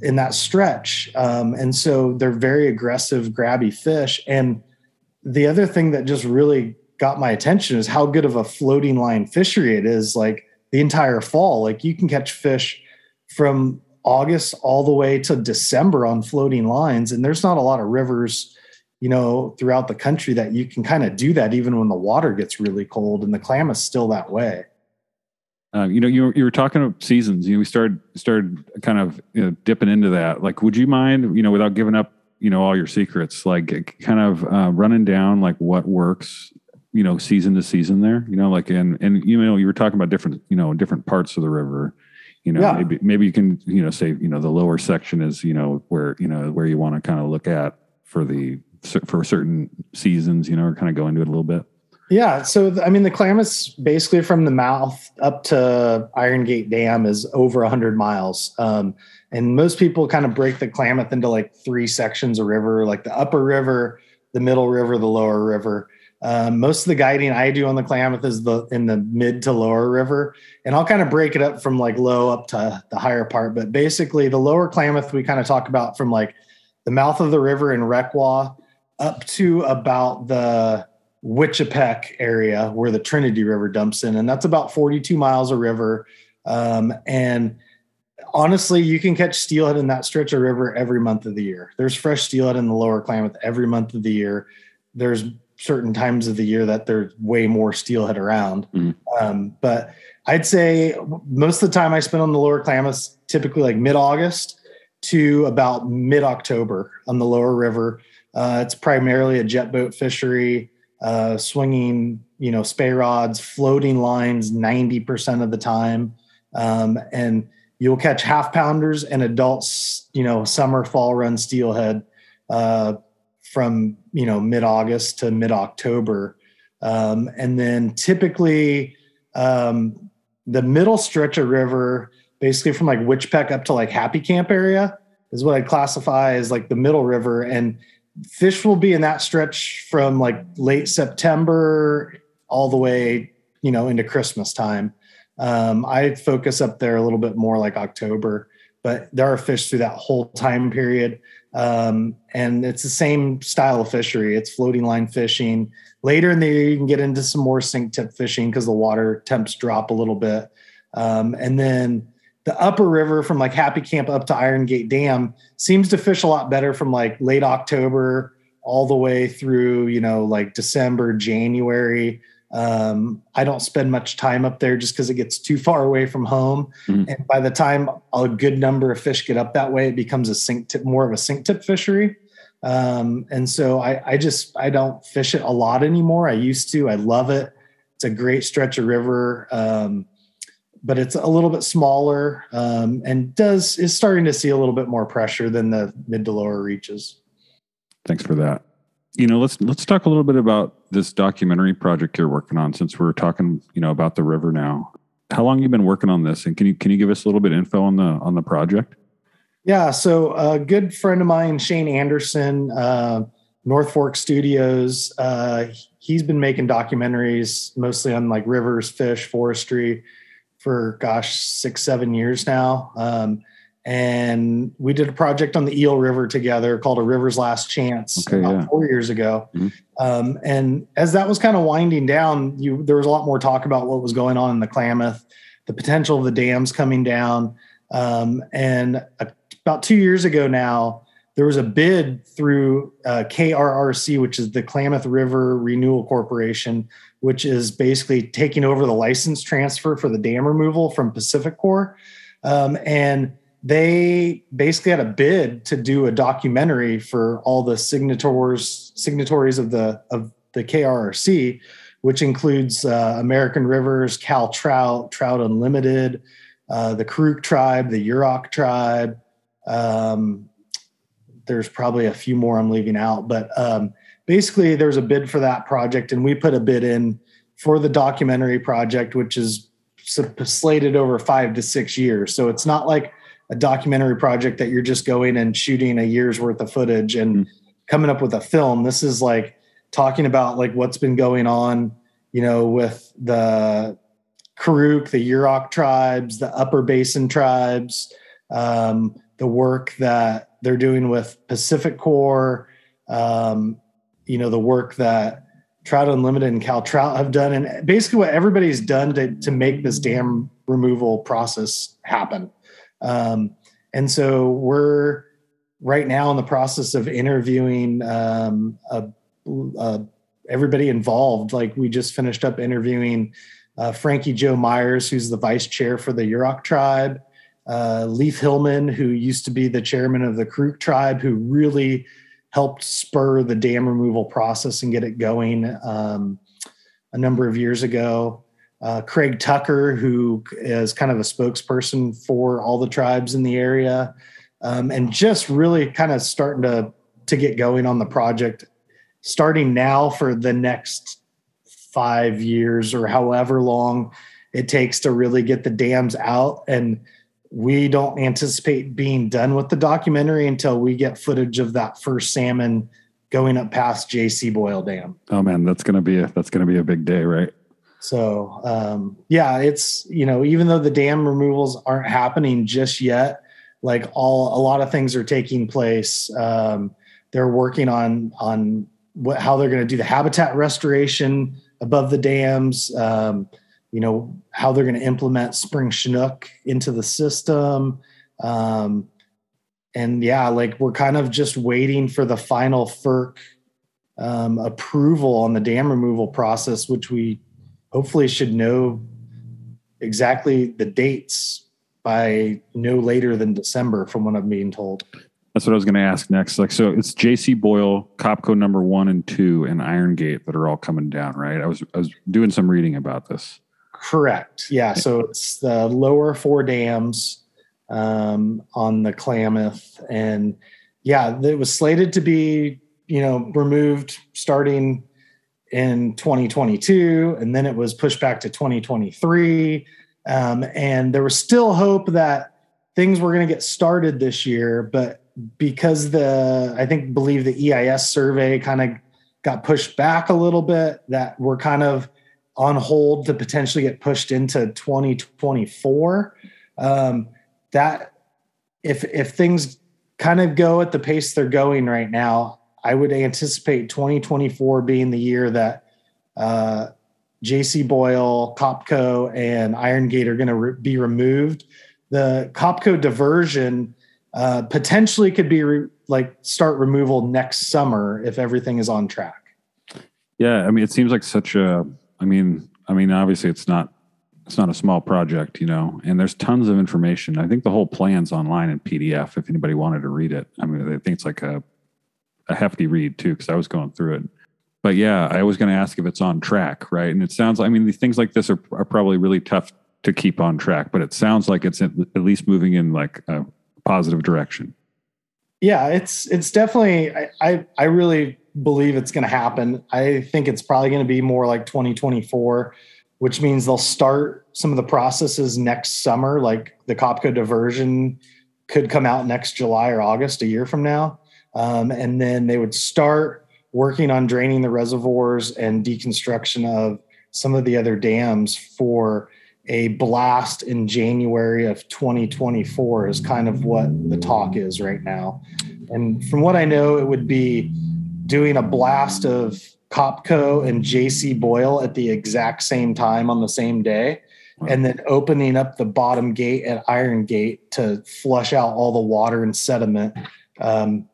in that stretch. Um, and so they're very aggressive, grabby fish. And the other thing that just really got my attention is how good of a floating line fishery it is like the entire fall. Like you can catch fish from August all the way to December on floating lines. And there's not a lot of rivers, you know, throughout the country that you can kind of do that even when the water gets really cold. And the Klamath's still that way. Uh, you know, you were, you were talking about seasons. You know, we started started kind of you know, dipping into that. Like, would you mind, you know, without giving up, you know, all your secrets, like kind of uh, running down like what works, you know, season to season there. You know, like and and you know, you were talking about different, you know, different parts of the river you know yeah. maybe maybe you can you know say you know the lower section is you know where you know where you want to kind of look at for the for certain seasons you know or kind of go into it a little bit. Yeah so i mean the klamath basically from the mouth up to iron gate dam is over 100 miles. Um, and most people kind of break the klamath into like three sections of river like the upper river the middle river the lower river um, most of the guiding I do on the Klamath is the in the mid to lower river, and I'll kind of break it up from like low up to the higher part. But basically, the lower Klamath we kind of talk about from like the mouth of the river in Requa up to about the Weitchpec area where the Trinity River dumps in, and that's about 42 miles of river. Um, and honestly, you can catch steelhead in that stretch of river every month of the year. There's fresh steelhead in the lower Klamath every month of the year. There's certain times of the year that there's way more steelhead around. Mm. Um, but I'd say most of the time I spend on the lower Klamath, typically like mid August to about mid October on the lower river. Uh, it's primarily a jet boat fishery, uh, swinging, you know, spey rods, floating lines 90% of the time. Um, and you'll catch half pounders and adults, you know, summer, fall run steelhead. Uh, from you know mid August to mid October, um, and then typically um, the middle stretch of river, basically from like Weitchpec up to like Happy Camp area, is what I'd classify as like the middle river, and fish will be in that stretch from like late September all the way you know into Christmas time. Um, I focus up there a little bit more like October but there are fish through that whole time period. Um, and it's the same style of fishery. It's floating line fishing. Later in the year, you can get into some more sink tip fishing because the water temps drop a little bit. Um, and then the upper river from like Happy Camp up to Iron Gate Dam seems to fish a lot better from like late October all the way through, you know, like December, January. Um, I don't spend much time up there just because it gets too far away from home. Mm-hmm. And by the time a good number of fish get up that way, it becomes a sink tip, more of a sink tip fishery. Um, and so I, I just I don't fish it a lot anymore. I used to. I love it. It's a great stretch of river. Um, but it's a little bit smaller um, and does is starting to see a little bit more pressure than the mid to lower reaches. Thanks for that. You know, let's let's talk a little bit about this documentary project you're working on. Since we're talking, you know, about the river now, how long you been working on this, and can you can you give us a little bit info on the on the project? Yeah, so a good friend of mine, Shane Anderson, uh, North Fork Studios. Uh, he's been making documentaries mostly on like rivers, fish, forestry for gosh six seven years now um, and we did a project on the eel river together called a river's last chance okay, about yeah. four years ago mm-hmm. um, and as that was kind of winding down you there was a lot more talk about what was going on in the klamath the potential of the dams coming down um, and about two years ago now there was a bid through uh, krrc which is the klamath river renewal corporation which is basically taking over the license transfer for the dam removal from PacifiCorp. Um, and they basically had a bid to do a documentary for all the signatories signatories of the of the KRRC, which includes uh, American Rivers, Cal Trout, Trout Unlimited, uh, the Karuk tribe, the Yurok tribe. Um, there's probably a few more I'm leaving out, but um, basically there's a bid for that project and we put a bid in for the documentary project which is slated over five to six years so it's not like a documentary project that you're just going and shooting a year's worth of footage and mm-hmm. coming up with a film this is like talking about like what's been going on you know with the Karuk, the Yurok tribes, the Upper Basin tribes, um, the work that they're doing with PacifiCorp, um, you know the work that Trout Unlimited and Cal Trout have done, and basically what everybody's done to to make this dam removal process happen. Um, and so we're right now in the process of interviewing um, a, a, everybody involved. Like we just finished up interviewing uh, Frankie Joe Myers, who's the vice chair for the Yurok tribe, uh, Leaf Hillman, who used to be the chairman of the Karuk tribe, who really helped spur the dam removal process and get it going um, a number of years ago. Uh, Craig Tucker, who is kind of a spokesperson for all the tribes in the area, um, and just really kind of starting to to get going on the project, starting now for the next five years or however long it takes to really get the dams out and we don't anticipate being done with the documentary until we get footage of that first salmon going up past JC Boyle Dam. Oh man, that's gonna be a that's gonna be a big day, right? So um, yeah, it's you know even though the dam removals aren't happening just yet, like all a lot of things are taking place. Um, they're working on on what how they're going to do the habitat restoration above the dams. Um, you know how they're going to implement spring chinook into the system um, and yeah like we're kind of just waiting for the final FERC um, approval on the dam removal process which we hopefully should know exactly the dates by no later than december from what i'm being told that's what I was going to ask next. Like, so it's JC Boyle, Copco number one and two, and Iron Gate that are all coming down, right? I was I was doing some reading about this. Correct. Yeah. So it's the lower four dams um, on the Klamath, and yeah, it was slated to be you know removed starting in 2022, and then it was pushed back to 2023. Um, and there was still hope that things were going to get started this year, but because the I think believe the EIS survey kind of got pushed back a little bit, that we're kind of on hold to potentially get pushed into 2024. Um, that if if things kind of go at the pace they're going right now, I would anticipate 2024 being the year that uh, JC Boyle, Copco, and Iron Gate are going to re- be removed. The Copco diversion uh, potentially could be re- like start removal next summer if everything is on track. Yeah, I mean, it seems like such a. I mean, I mean, obviously, it's not it's not a small project, you know, and there's tons of information. I think the whole plan's online in PDF if anybody wanted to read it. I mean, I think it's like a a hefty read too because I was going through it. But yeah, I was going to ask if it's on track, right? And it sounds. I mean, these things like this are, are probably really tough to keep on track, but it sounds like it's at, at least moving in like a positive direction. Yeah, it's it's definitely. I I, I really believe it's going to happen. I think it's probably going to be more like 2024 which means they'll start some of the processes next summer. Like the Copco diversion could come out next July or August, a year from now. Um, and then they would start working on draining the reservoirs and deconstruction of some of the other dams for a blast in January of 2024 is kind of what the talk is right now. And from what I know, it would be doing a blast of Copco and JC Boyle at the exact same time on the same day. And then opening up the bottom gate at Iron Gate to flush out all the water and sediment um,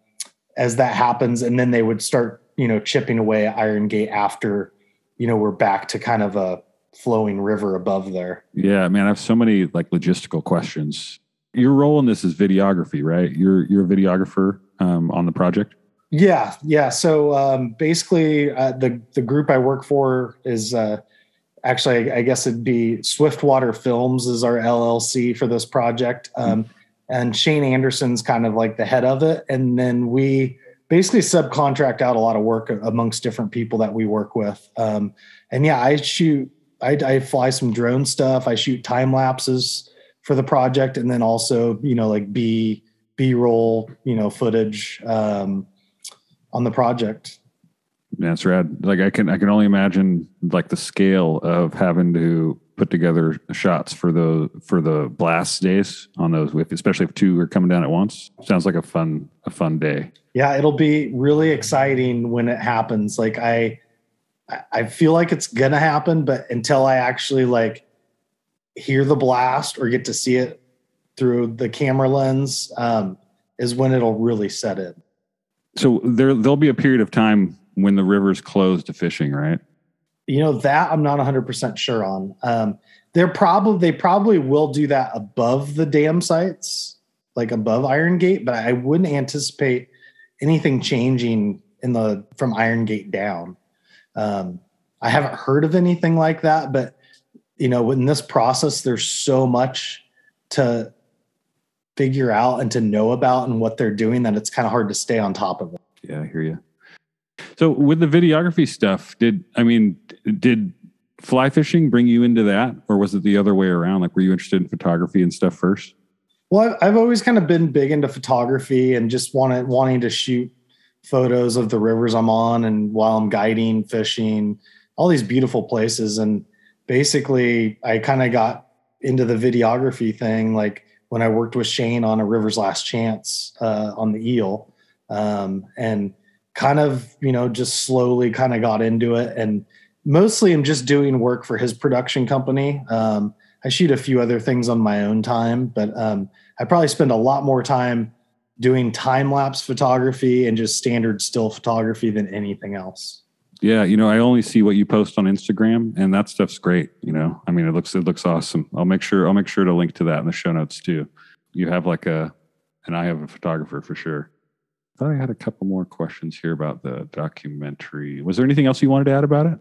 as that happens. And then they would start, you know, chipping away at Iron Gate after, you know, we're back to kind of a flowing river above there. Yeah, man, I have so many like logistical questions. Your role in this is videography, right? You're you're a videographer um, on the project. Yeah, yeah. So um, basically, uh, the the group I work for is uh, actually, I, guess it'd be Swiftwater Films is our LLC for this project, um, and Shane Anderson's kind of like the head of it, and then we basically subcontract out a lot of work amongst different people that we work with. Um, and yeah, I shoot, I, I fly some drone stuff, I shoot time lapses for the project, and then also you know like B B roll, you know footage. Um, on the project. That's rad. Like I can I can only imagine like the scale of having to put together shots for the for the blast days on those with especially if two are coming down at once. Sounds like a fun a fun day. Yeah, it'll be really exciting when it happens. Like I I feel like it's gonna happen, but until I actually like hear the blast or get to see it through the camera lens, um, is when it'll really set in. So there there'll be a period of time when the river's closed to fishing, right? You know that I'm not 100 percent sure on. Um, they're probably they probably will do that above the dam sites, like above Iron Gate, but I wouldn't anticipate anything changing in the from Iron Gate down. Um, I haven't heard of anything like that, but you know, in this process, there's so much to figure out and to know about and what they're doing that it's kind of hard to stay on top of it. Yeah, I hear you. So with the videography stuff, did I mean did fly fishing bring you into that or was it the other way around? Like were you interested in photography and stuff first? Well, I've always kind of been big into photography and just wanted wanting to shoot photos of the rivers I'm on and while I'm guiding, fishing, all these beautiful places and basically I kind of got into the videography thing like when I worked with Shane on a River's Last Chance uh, on the eel, um, and kind of you know just slowly kind of got into it, and mostly I'm just doing work for his production company. Um, I shoot a few other things on my own time, but um, I probably spend a lot more time doing time lapse photography and just standard still photography than anything else. Yeah, you know, I only see what you post on Instagram, and that stuff's great. You know, I mean, it looks it looks awesome. I'll make sure I'll make sure to link to that in the show notes too. You have like a, and I have a photographer for sure. I thought I had a couple more questions here about the documentary. Was there anything else you wanted to add about it?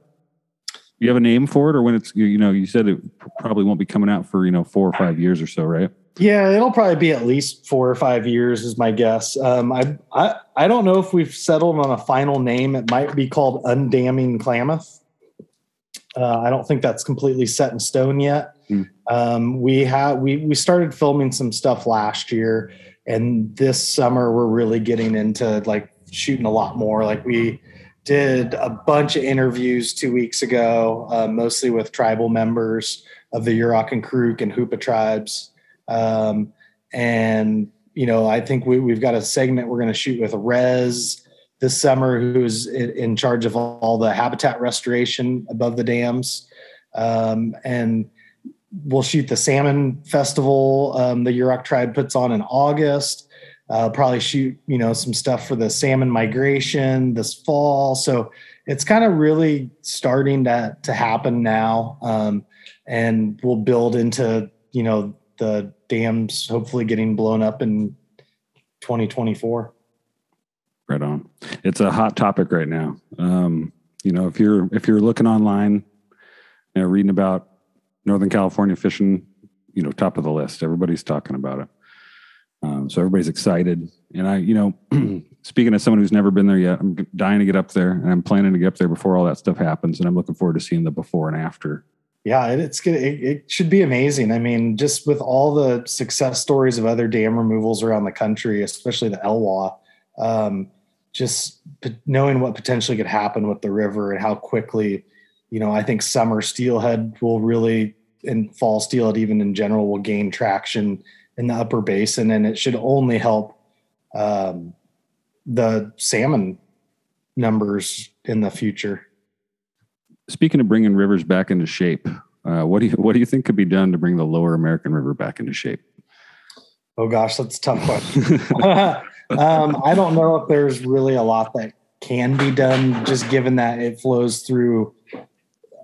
You have a name for it, or when it's you know you said it probably won't be coming out for you know four or five years or so, right? Yeah, it'll probably be at least four or five years, is my guess. Um, I, I I don't know if we've settled on a final name. It might be called Undamming Klamath. Uh, I don't think that's completely set in stone yet. Mm. Um, we have we we started filming some stuff last year, and this summer we're really getting into like shooting a lot more. Like we did a bunch of interviews two weeks ago, uh, mostly with tribal members of the Yurok and and Hoopa tribes. Um, and you know, I think we, we've got a segment we're going to shoot with Rez this summer, who's in, in charge of all the habitat restoration above the dams. Um, and we'll shoot the salmon festival um, the Yurok tribe puts on in August. Uh, probably shoot, you know, some stuff for the salmon migration this fall. So it's kind of really starting to, to happen now. Um, and we'll build into, you know, the dams hopefully getting blown up in 2024. Right on. It's a hot topic right now. Um, you know, if you're if you're looking online, you know, reading about Northern California fishing, you know, top of the list. Everybody's talking about it. Um, so everybody's excited. And I, you know, speaking as someone who's never been there yet, I'm dying to get up there, and I'm planning to get up there before all that stuff happens. And I'm looking forward to seeing the before and after yeah, it's good. It, it, should be amazing. I mean, just with all the success stories of other dam removals around the country, especially the Elwha, um, just knowing what potentially could happen with the river and how quickly, you know, I think summer steelhead will really and fall steelhead even in general will gain traction in the upper basin, and it should only help um, the salmon numbers in the future speaking of bringing rivers back into shape, uh, what do you what do you think could be done to bring the Lower American River back into shape? Oh gosh, that's a tough question. um, I don't know if there's really a lot that can be done, just given that it flows through,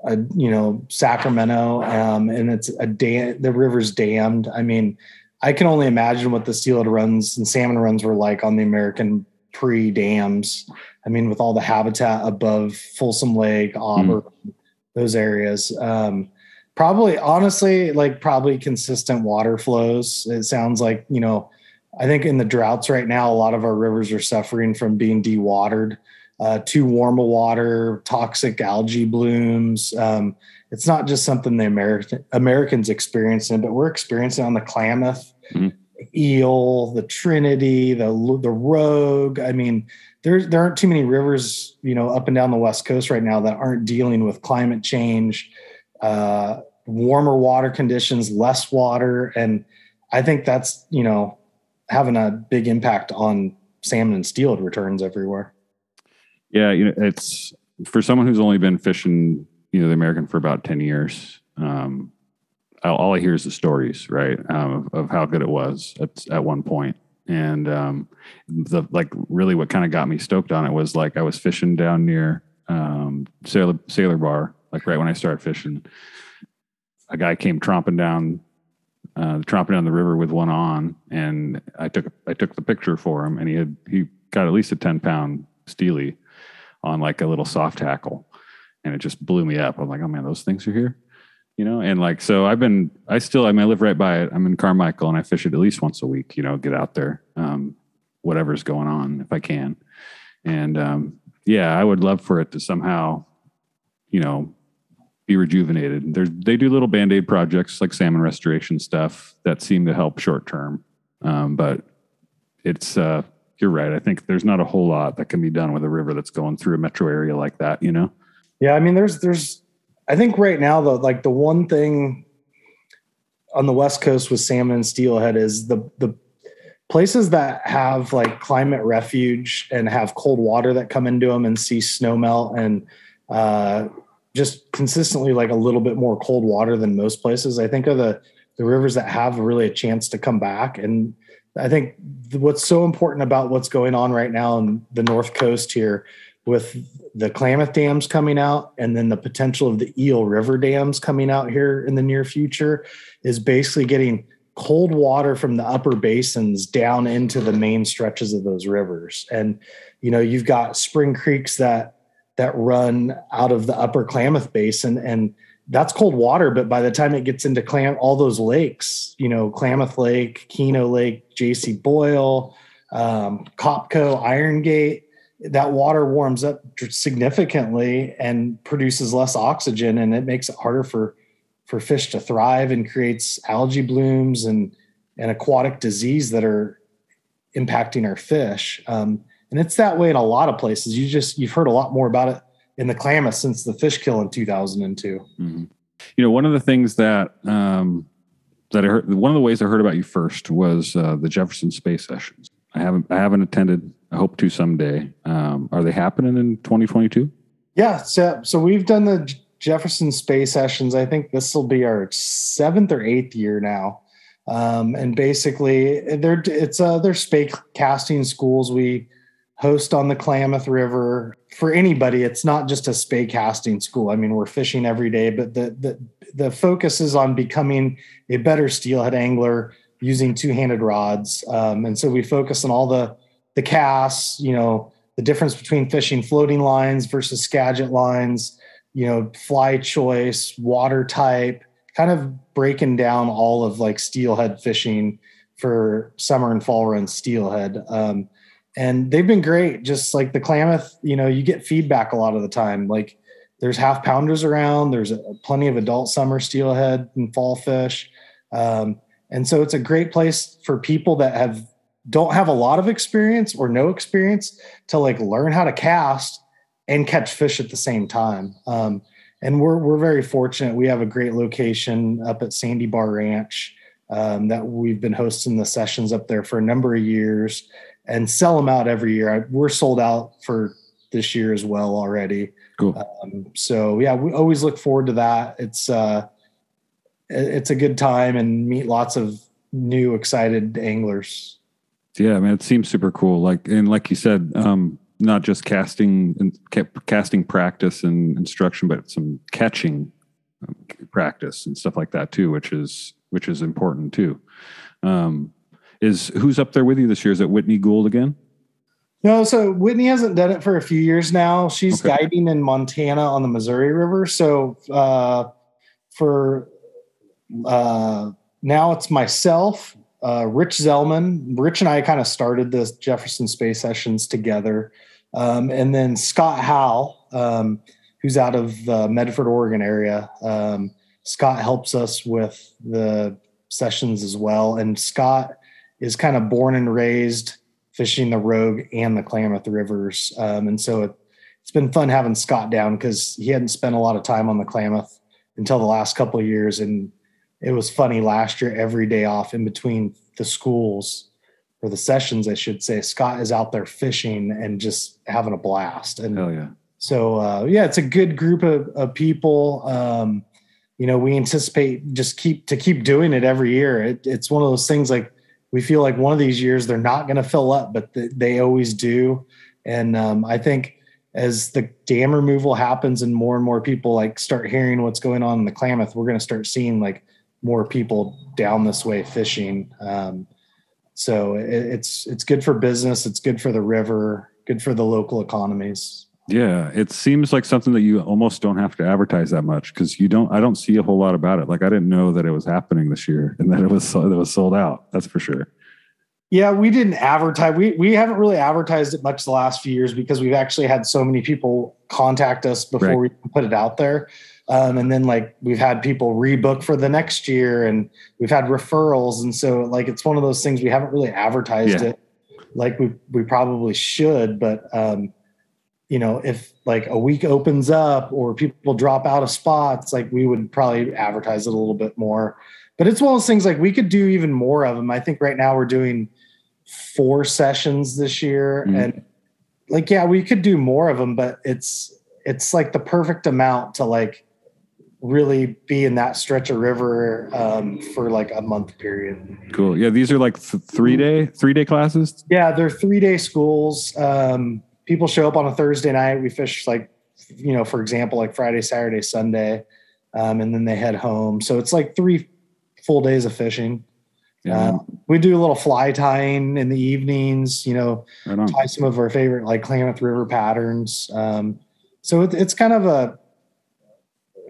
a, you know, Sacramento, um, and it's a dam. The river's dammed. I mean, I can only imagine what the steelhead runs and salmon runs were like on the American pre dams. I mean, with all the habitat above Folsom Lake, Auburn, mm. those areas. Um, probably, honestly, like probably consistent water flows. It sounds like, you know, I think in the droughts right now, a lot of our rivers are suffering from being dewatered. Uh, too warm of water, toxic algae blooms. Um, it's not just something the American Americans experiencing, but we're experiencing on the Klamath, mm-hmm. Eel, the Trinity, the the Rogue. I mean, there there aren't too many rivers, you know, up and down the west coast right now that aren't dealing with climate change, uh, warmer water conditions, less water, and I think that's you know having a big impact on salmon and steelhead returns everywhere. Yeah, you know, it's for someone who's only been fishing, you know, the American for about ten years. Um, all I hear is the stories, right, um, of, of, how good it was at, at one point. and um, the like really what kind of got me stoked on it was like I was fishing down near um, Sailor Sailor Bar, like right when I started fishing. A guy came tromping down, uh, tromping down the river with one on, and I took I took the picture for him, and he had he got at least a ten pound steely on like a little soft tackle, and it just blew me up. I'm like, oh man, those things are here you know? And like so i've been i still i mean i live right by it. I'm in carmichael and i fish it at least once a week you know get out there um, whatever's going on if i can. And um, yeah i would love for it to somehow you know be rejuvenated. There's, they do little band-aid projects like salmon restoration stuff that seem to help short term. Um, but it's uh, you're right i think there's not a whole lot that can be done with a river that's going through a metro area like that you know yeah i mean there's there's I think right now though, like the one thing on the West Coast with salmon and steelhead is the the places that have like climate refuge and have cold water that come into them and see snow melt and uh, just consistently like a little bit more cold water than most places. I think are the the rivers that have really a chance to come back. And I think what's so important about what's going on right now in the North Coast here with the Klamath dams coming out and then the potential of the Eel River dams coming out here in the near future is basically getting cold water from the upper basins down into the main stretches of those rivers. And you know, you've got spring creeks that that run out of the upper Klamath basin and that's cold water, but by the time it gets into Clam, all those lakes, you know, Klamath Lake, Keno Lake, JC Boyle, um, Copco, Iron Gate, that water warms up significantly and produces less oxygen and it makes it harder for for fish to thrive and creates algae blooms and and aquatic disease that are impacting our fish. Um, and it's that way in a lot of places. You just you've heard a lot more about it in the klamath since the fish kill in 2002 mm-hmm. you know one of the things that um, that I heard. One of the ways I heard about you first was uh, the Jefferson Spey Sessions. I haven't I haven't attended. I hope to someday. Um, are they happening in 2022? Yeah, so so we've done the Jefferson Spey Sessions. I think this will be our seventh or eighth year now. Um, and basically, they're it's uh, they're spey casting schools. We host on the Klamath River. For anybody, it's not just a spey casting school. I mean, we're fishing every day, but the the the focus is on becoming a better steelhead angler using two-handed rods. Um, and so we focus on all the the casts, you know, the difference between fishing floating lines versus Skagit lines, you know, fly choice, water type, kind of breaking down all of like steelhead fishing for summer and fall run steelhead. Um, and they've been great. Just like the Klamath, you know, you get feedback a lot of the time. Like there's half pounders around. There's a, plenty of adult summer steelhead and fall fish, um, and so it's a great place for people that have don't have a lot of experience or no experience to like learn how to cast and catch fish at the same time. Um, and we're we're very fortunate. We have a great location up at Sandy Bar Ranch um, that we've been hosting the sessions up there for a number of years and sell them out every year. We're sold out for this year as well already. Cool. Um, so yeah, we always look forward to that. It's uh, it's a good time and meet lots of new excited anglers. Yeah, man, it seems super cool. Like and like you said, um, not just casting and casting practice and instruction, but some catching um, practice and stuff like that too, which is which is important too. Um, is who's up there with you this year? Is it Whitney Gould again? No, so Whitney hasn't done it for a few years now. She's okay. guiding in Montana on the Missouri River. So uh, for uh, now, it's myself, uh, Rich Zellman. Rich and I kind of started the Jefferson Spey Sessions together, um, and then Scott Howell, um, who's out of the Medford, Oregon area. Um, Scott helps us with the sessions as well, and Scott is kind of born and raised fishing the Rogue and the Klamath rivers. Um, and so it, has been fun having Scott down because he hadn't spent a lot of time on the Klamath until the last couple of years. And it was funny last year, every day off in between the schools or the sessions, I should say, Scott is out there fishing and just having a blast. And Hell yeah. So, uh, yeah, it's a good group of, of people. Um, you know, we anticipate just keep to keep doing it every year. It, it's one of those things like we feel like one of these years they're not going to fill up, but th- they always do. And um, I think as the dam removal happens and more and more people like start hearing what's going on in the Klamath, we're going to start seeing like more people down this way fishing. Um, so it, it's it's good for business. It's good for the river. Good for the local economies. Yeah, it seems like something that you almost don't have to advertise that much because you don't. I don't see a whole lot about it. Like I didn't know that it was happening this year and that it was that it was sold out. That's for sure. Yeah, we didn't advertise. We we haven't really advertised it much the last few years because we've actually had so many people contact us before right. we put it out there. Um, and then like we've had people rebook for the next year and we've had referrals and so like it's one of those things we haven't really advertised yeah. it like we we probably should but um, you know, if like a week opens up or people drop out of spots, like we would probably advertise it a little bit more. But it's one of those things like we could do even more of them. I think right now we're doing four sessions this year mm-hmm. and like yeah, we could do more of them, but it's it's like the perfect amount to like really be in that stretch of river um, for like a month period. Cool. Yeah, these are like th- three day three day classes. Yeah, they're three day schools. Um, people show up on a Thursday night. We fish like, you know, for example, like Friday, Saturday, Sunday, um, and then they head home. So it's like three full days of fishing. Yeah. Uh, we do a little fly tying in the evenings, you know, right tie some of our favorite like Klamath River patterns. Um, so it, it's kind of a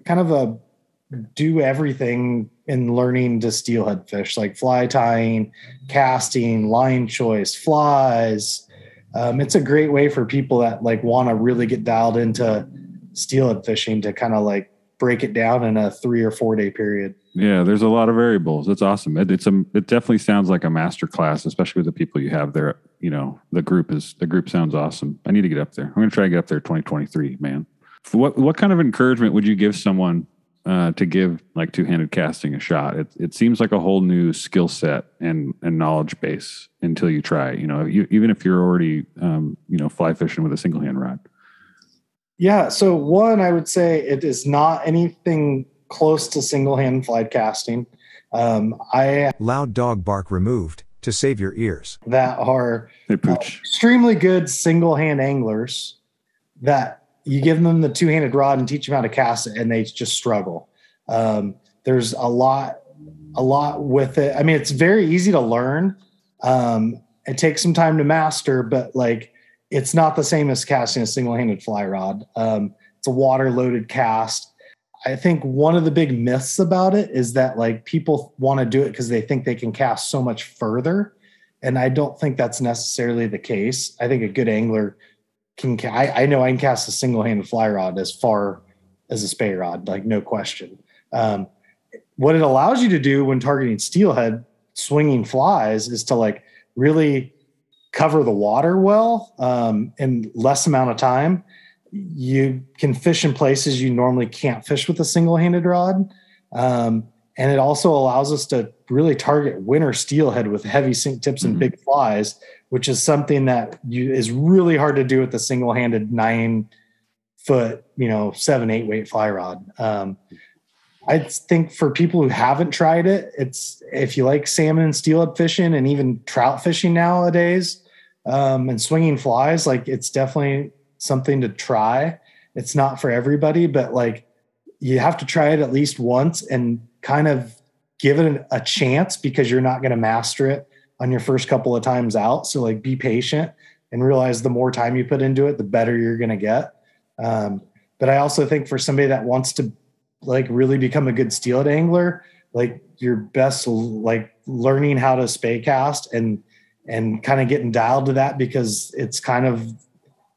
kind of a do everything in learning to steelhead fish, like fly tying, casting, line choice, flies, um, it's a great way for people that like want to really get dialed into steelhead fishing to kind of like break it down in a three or four day period. Yeah, there's a lot of variables. It's awesome. It, it's a it definitely sounds like a master class, especially with the people you have there. You know, the group is the group sounds awesome. I need to get up there. I'm going to try to get up there 2023, man. What what kind of encouragement would you give someone uh, to give like two handed casting a shot. It, it seems like a whole new skill set and, and knowledge base until you try. You know, you, even if you're already, um, you know, fly fishing with a single hand rod. Yeah. So one, I would say it is not anything close to single hand fly casting. Um, I Loud dog bark removed to save your ears. that are Hey, Pooch. extremely good single hand anglers that you give them the two handed rod and teach them how to cast it and they just struggle. Um, there's a lot, a lot with it. I mean, it's very easy to learn. Um, it takes some time to master, but like it's not the same as casting a single handed fly rod. Um, it's a water loaded cast. I think one of the big myths about it is that like people want to do it because they think they can cast so much further. And I don't think that's necessarily the case. I think a good angler can, ca- I, I know I can cast a single handed fly rod as far as a spey rod, like no question. Um, what it allows you to do when targeting steelhead swinging flies is to like really cover the water well um, in less amount of time you can fish in places you normally can't fish with a single-handed rod um, and it also allows us to really target winter steelhead with heavy sink tips and Mhm. big flies which is something that you, is really hard to do with a single-handed nine foot you know seven eight weight fly rod um, i think for people who haven't tried it it's if you like salmon and steelhead fishing and even trout fishing nowadays um, and swinging flies like it's definitely something to try it's not for everybody but like you have to try it at least once and kind of give it a chance because you're not going to master it on your first couple of times out so like be patient and realize the more time you put into it the better you're going to get um, but i also think for somebody that wants to like really become a good steelhead angler like your best like learning how to spey cast and and kind of getting dialed to that because it's kind of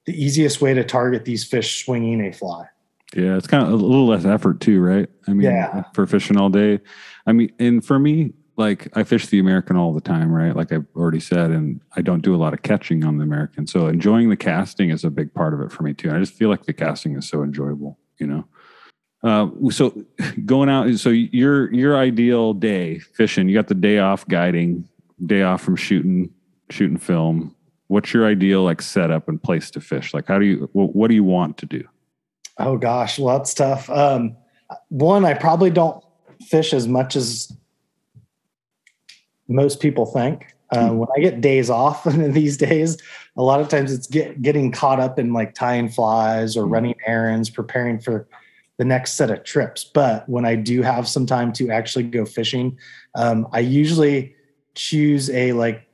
the easiest way to target these fish swinging a fly. Yeah, it's kind of a little less effort too, right? I mean, Yeah. for fishing all day. I mean, and for me, like I fish the American all the time, right? Like I've already said, and I don't do a lot of catching on the American. So enjoying the casting is a big part of it for me too. I just feel like the casting is so enjoyable, you know. Uh, so going out, so your your ideal day fishing, you got the day off guiding, day off from shooting shooting film. What's your ideal like setup and place to fish? Like, how do you what, what do you want to do? Oh gosh, well that's tough. Um, one, I probably don't fish as much as most people think. Uh, when I get days off these days, a lot of times it's get, getting caught up in like tying flies or running errands, preparing for the next set of trips. But when I do have some time to actually go fishing, um, I usually choose a like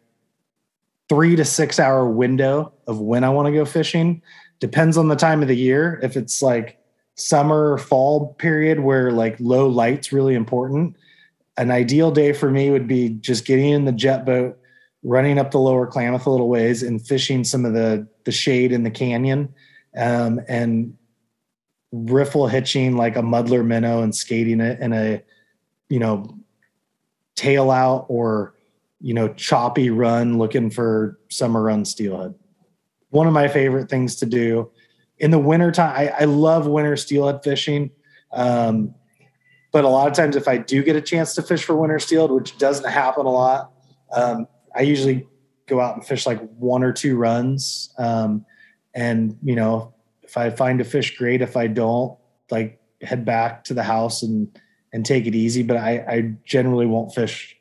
three to six hour window of when I want to go fishing. Depends on the time of the year. If it's like summer, fall period where like low light's really important, an ideal day for me would be just getting in the jet boat, running up the lower Klamath a little ways and fishing some of the the shade in the canyon, um, and riffle hitching like a muddler minnow and skating it in a you know tail out or you know choppy run looking for summer run steelhead. One of my favorite things to do in the wintertime. I, I love winter steelhead fishing. Um, but a lot of times if I do get a chance to fish for winter steelhead, which doesn't happen a lot, um, I usually go out and fish like one or two runs. Um, and you know, if I find a fish, great. If I don't, like head back to the house and and take it easy. But I, I generally won't fish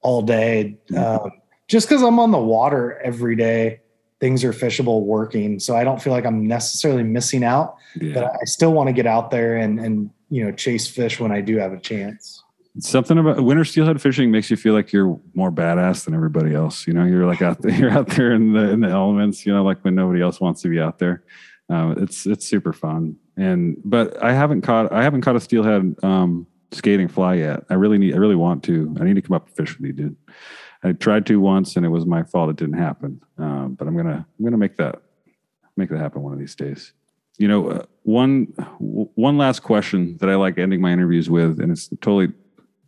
all day, um, just because I'm on the water every day. Things are fishable, working, so I don't feel like I'm necessarily missing out. Yeah. But I still want to get out there and and you know chase fish when I do have a chance. Something about winter steelhead fishing makes you feel like you're more badass than everybody else. You know, you're like out there, you're out there in the in the elements. You know, like when nobody else wants to be out there. Um, it's it's super fun. And but I haven't caught I haven't caught a steelhead um, skating fly yet. I really need I really want to. I need to come up and fish with you, dude. I tried to once, and it was my fault. It didn't happen. Um, but I'm gonna I'm gonna make that make that happen one of these days. You know, uh, one one last question that I like ending my interviews with, and it's totally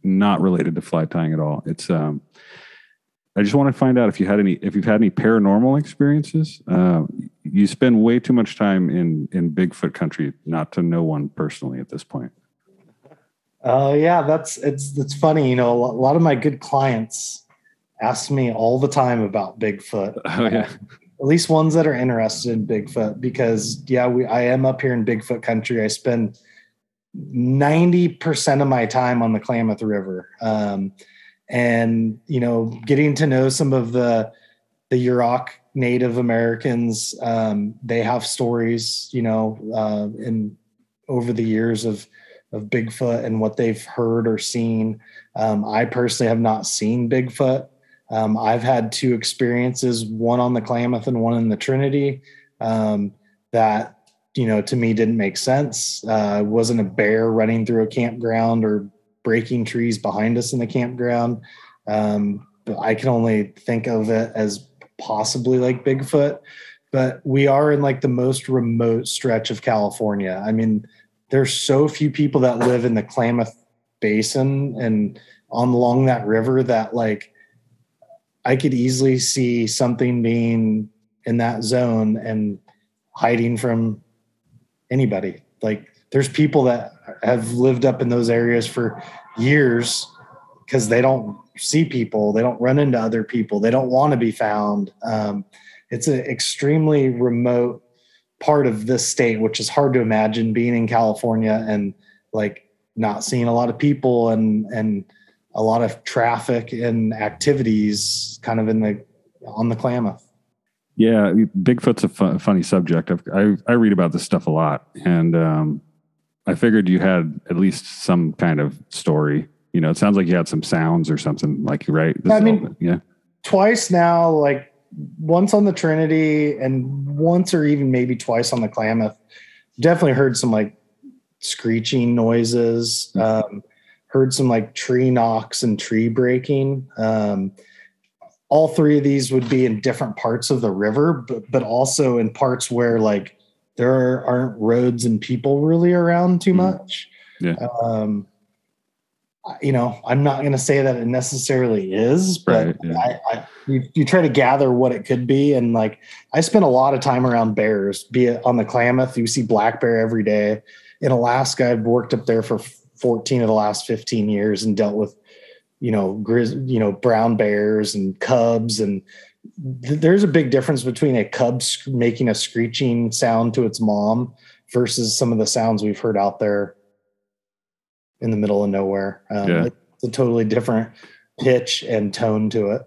not related to fly tying at all. It's um, I just want to find out if you had any if you've had any paranormal experiences. Uh, you spend way too much time in in Bigfoot country not to know one personally at this point. Oh yeah, that's it's it's funny. You know, a lot of my good clients ask me all the time about Bigfoot. Oh yeah. At least ones that are interested in Bigfoot, because yeah, we I am up here in Bigfoot country. I spend ninety percent of my time on the Klamath River, um, and you know, getting to know some of the the Yurok Native Americans. Um, they have stories, you know, uh, in over the years of of Bigfoot and what they've heard or seen. Um, I personally have not seen Bigfoot. Um, I've had two experiences, one on the Klamath and one in the Trinity, um, that you know to me didn't make sense. Uh, wasn't a bear running through a campground or breaking trees behind us in the campground. Um, I can only think of it as possibly like Bigfoot. But we are in like the most remote stretch of California. I mean, there's so few people that live in the Klamath Basin and on along that river that like I could easily see something being in that zone and hiding from anybody. Like there's people that have lived up in those areas for years because they don't see people, they don't run into other people, they don't want to be found. Um, it's an extremely remote part of this state, which is hard to imagine being in California and like not seeing a lot of people and and a lot of traffic and activities kind of in the on the Klamath. Yeah, Bigfoot's a fu- funny subject. I've, I I read about this stuff a lot, and um, I figured you had at least some kind of story. You know, it sounds like you had some sounds or something. Like you right? This I mean- yeah, Twice now, like once on the Trinity and once or even maybe twice on the Klamath. Definitely heard some like screeching noises. Um, heard some like tree knocks and tree breaking. Um, all three of these would be in different parts of the river, but but also in parts where like there aren't roads and people really around too Mhm. much. Yeah. Um, you know, I'm not going to say that it necessarily is, but Right, yeah. I, I you, you try to gather what it could be, and like I spent a lot of time around bears, be it on the Klamath. You see black bear every day. In Alaska, I've worked up there for 14 of the last 15 years and dealt with, you know, grizz, you know, brown bears and cubs. And th- there's a big difference between a cub sc- making a screeching sound to its mom versus some of the sounds we've heard out there in the middle of nowhere. Um, Yeah. It's a totally different pitch and tone to it.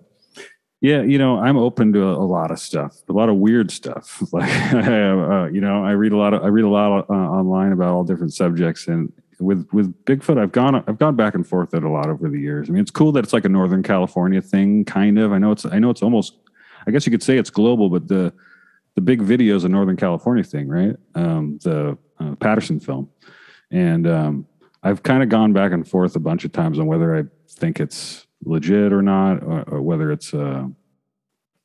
yeah. You know, I'm open to a, a lot of stuff, a lot of weird stuff. Like, uh, you know, I read a lot of I read a lot uh, online about all different subjects, and with with Bigfoot, I've gone I've gone back and forth at a lot over the years. I mean, it's cool that it's like a Northern California thing, kind of. I know it's I know it's almost. I guess you could say it's global, but the the big video is a Northern California thing, right? Um, the uh, Patterson film, and um, I've kind of gone back and forth a bunch of times on whether I think it's legit or not, or, or whether it's uh,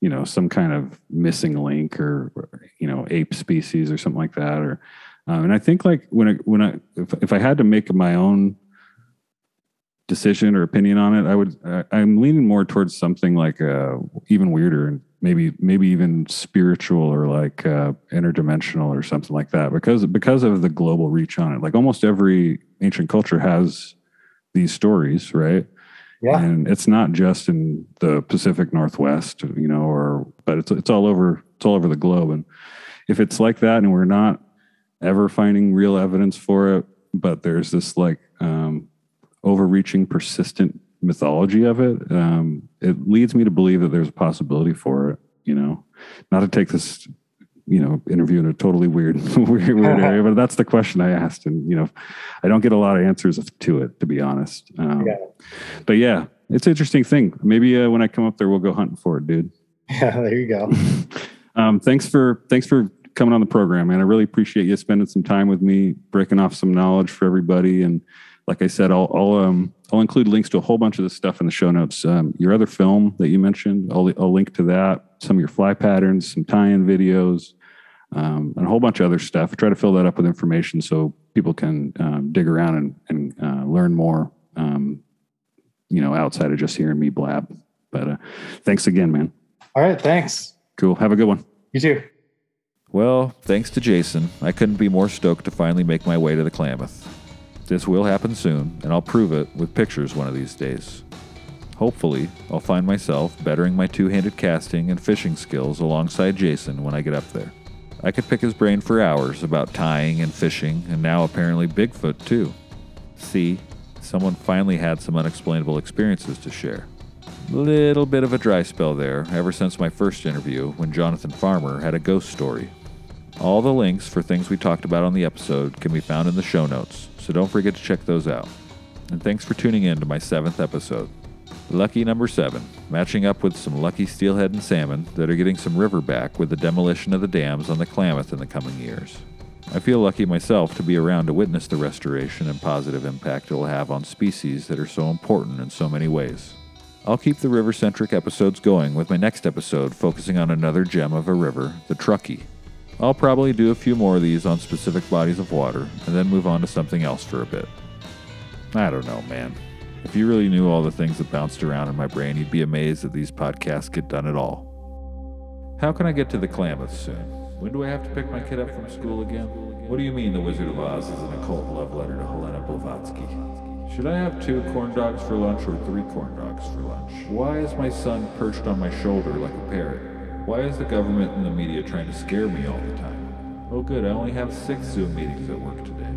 you know some kind of missing link or, or, you know ape species or something like that. Or um, and I think like when I when I if, if I had to make my own decision or opinion on it, I would I, I'm leaning more towards something like uh, even weirder and maybe maybe even spiritual or like uh, interdimensional or something like that because because of the global reach on it. Like almost every ancient culture has these stories, right? Yeah. and it's not just in the Pacific Northwest, you know, or but it's it's all over it's all over the globe. And if it's like that, and we're not ever finding real evidence for it, but there's this like um, overreaching, persistent mythology of it, um, it leads me to believe that there's a possibility for it. You know, not to take this you know interview in a totally weird weird, weird area but that's the question i asked and you know i don't get a lot of answers to it to be honest um, Yeah. but yeah it's an interesting thing maybe uh, when i come up there we'll go hunting for it dude Yeah, there you go. um, thanks for thanks for coming on the program man. I really appreciate you spending some time with me breaking off some knowledge for everybody. And like i said i'll i'll um i'll include links to a whole bunch of this stuff in the show notes. Um, your other film that you mentioned i'll, I'll link to that some of your fly patterns some tie-in videos um, and a whole bunch of other stuff. Try to fill that up with information so people can um, dig around and, and uh, learn more um, you know outside of just hearing me blab. But uh, thanks again man. All right. Thanks. cool. Have a good one. You too. Well, thanks to Jason, I couldn't be more stoked to finally make my way to the Klamath. This will happen soon, and I'll prove it with pictures one of these days. Hopefully, I'll find myself bettering my two handed casting and fishing skills alongside Jason when I get up there. I could pick his brain for hours about tying and fishing, and now apparently Bigfoot too. See, someone finally had some unexplainable experiences to share. Little bit of a dry spell there ever since my first interview when Jonathan Farmer had a ghost story. All the links for things we talked about on the episode can be found in the show notes, so don't forget to check those out. And thanks for tuning in to my seventh episode. Lucky number seven, matching up with some lucky steelhead and salmon that are getting some river back with the demolition of the dams on the Klamath in the coming years. I feel lucky myself to be around to witness the restoration and positive impact it will have on species that are so important in so many ways. I'll keep the river centric episodes going with my next episode focusing on another gem of a river, the Truckee. I'll probably do a few more of these on specific bodies of water and then move on to something else for a bit. I don't know, man. If you really knew all the things that bounced around in my brain, you'd be amazed that these podcasts get done at all. How can I get to the Klamath soon? When do I have to pick my kid up from school again? What do you mean The Wizard of Oz is an occult love letter to Helena Blavatsky? Should I have two corn dogs for lunch or three corn dogs for lunch? Why is my son perched on my shoulder like a parrot? Why is the government and the media trying to scare me all the time? Oh good, I only have six Zoom meetings at work today.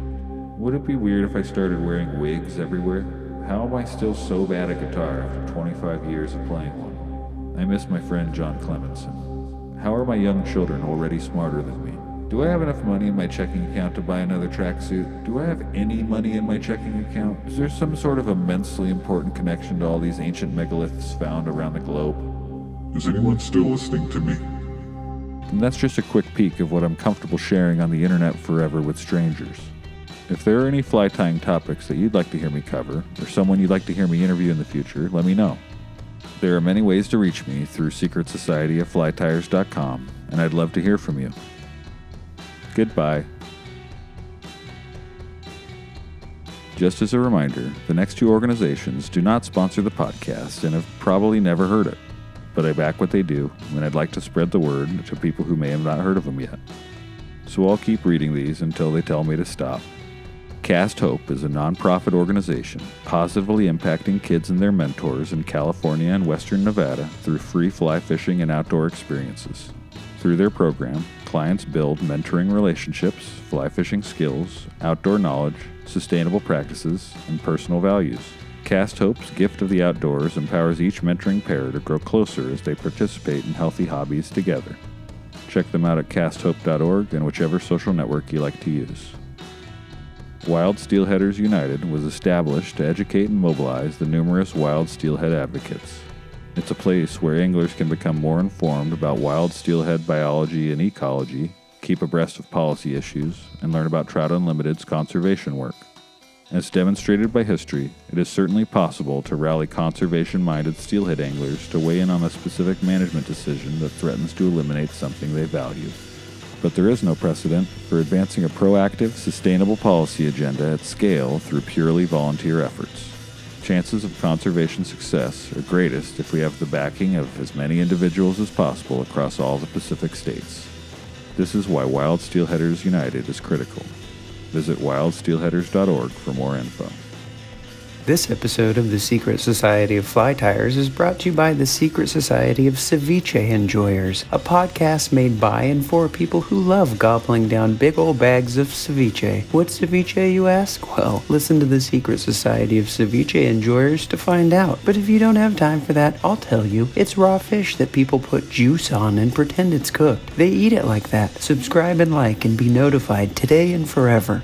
Would it be weird if I started wearing wigs everywhere? How am I still so bad at guitar after 25 years of playing one? I miss my friend John Klemmensen. How are my young children already smarter than me? Do I have enough money in my checking account to buy another tracksuit? Do I have any money in my checking account? Is there some sort of immensely important connection to all these ancient megaliths found around the globe? Is anyone still listening to me? And that's just a quick peek of what I'm comfortable sharing on the internet forever with strangers. If there are any fly tying topics that you'd like to hear me cover, or someone you'd like to hear me interview in the future, let me know. There are many ways to reach me through secretsocietyofflytyers.com, and I'd love to hear from you. Goodbye. Just as a reminder, the next two organizations do not sponsor the podcast and have probably never heard it. But I back what they do, and I'd like to spread the word to people who may have not heard of them yet. So I'll keep reading these until they tell me to stop. Cast Hope is a nonprofit organization positively impacting kids and their mentors in California and Western Nevada through free fly fishing and outdoor experiences. Through their program, clients build mentoring relationships, fly fishing skills, outdoor knowledge, sustainable practices, and personal values. Cast Hope's gift of the outdoors empowers each mentoring pair to grow closer as they participate in healthy hobbies together. Check them out at casthope.org and whichever social network you like to use. Wild Steelheaders United was established to educate and mobilize the numerous wild steelhead advocates. It's a place where anglers can become more informed about wild steelhead biology and ecology, keep abreast of policy issues, and learn about Trout Unlimited's conservation work. As demonstrated by history, it is certainly possible to rally conservation minded steelhead anglers to weigh in on a specific management decision that threatens to eliminate something they value. But there is no precedent for advancing a proactive, sustainable policy agenda at scale through purely volunteer efforts. Chances of conservation success are greatest if we have the backing of as many individuals as possible across all the Pacific states. This is why Wild Steelheaders United is critical. Visit wildsteelheaders.org for more info. This episode of the Secret Society of Fly Tyers is brought to you by the Secret Society of Ceviche Enjoyers, a podcast made by and for people who love gobbling down big old bags of ceviche. What's ceviche, you ask? Well, listen to the Secret Society of Ceviche Enjoyers to find out. But if you don't have time for that, I'll tell you. It's raw fish that people put juice on and pretend it's cooked. They eat it like that. Subscribe and like and be notified today and forever.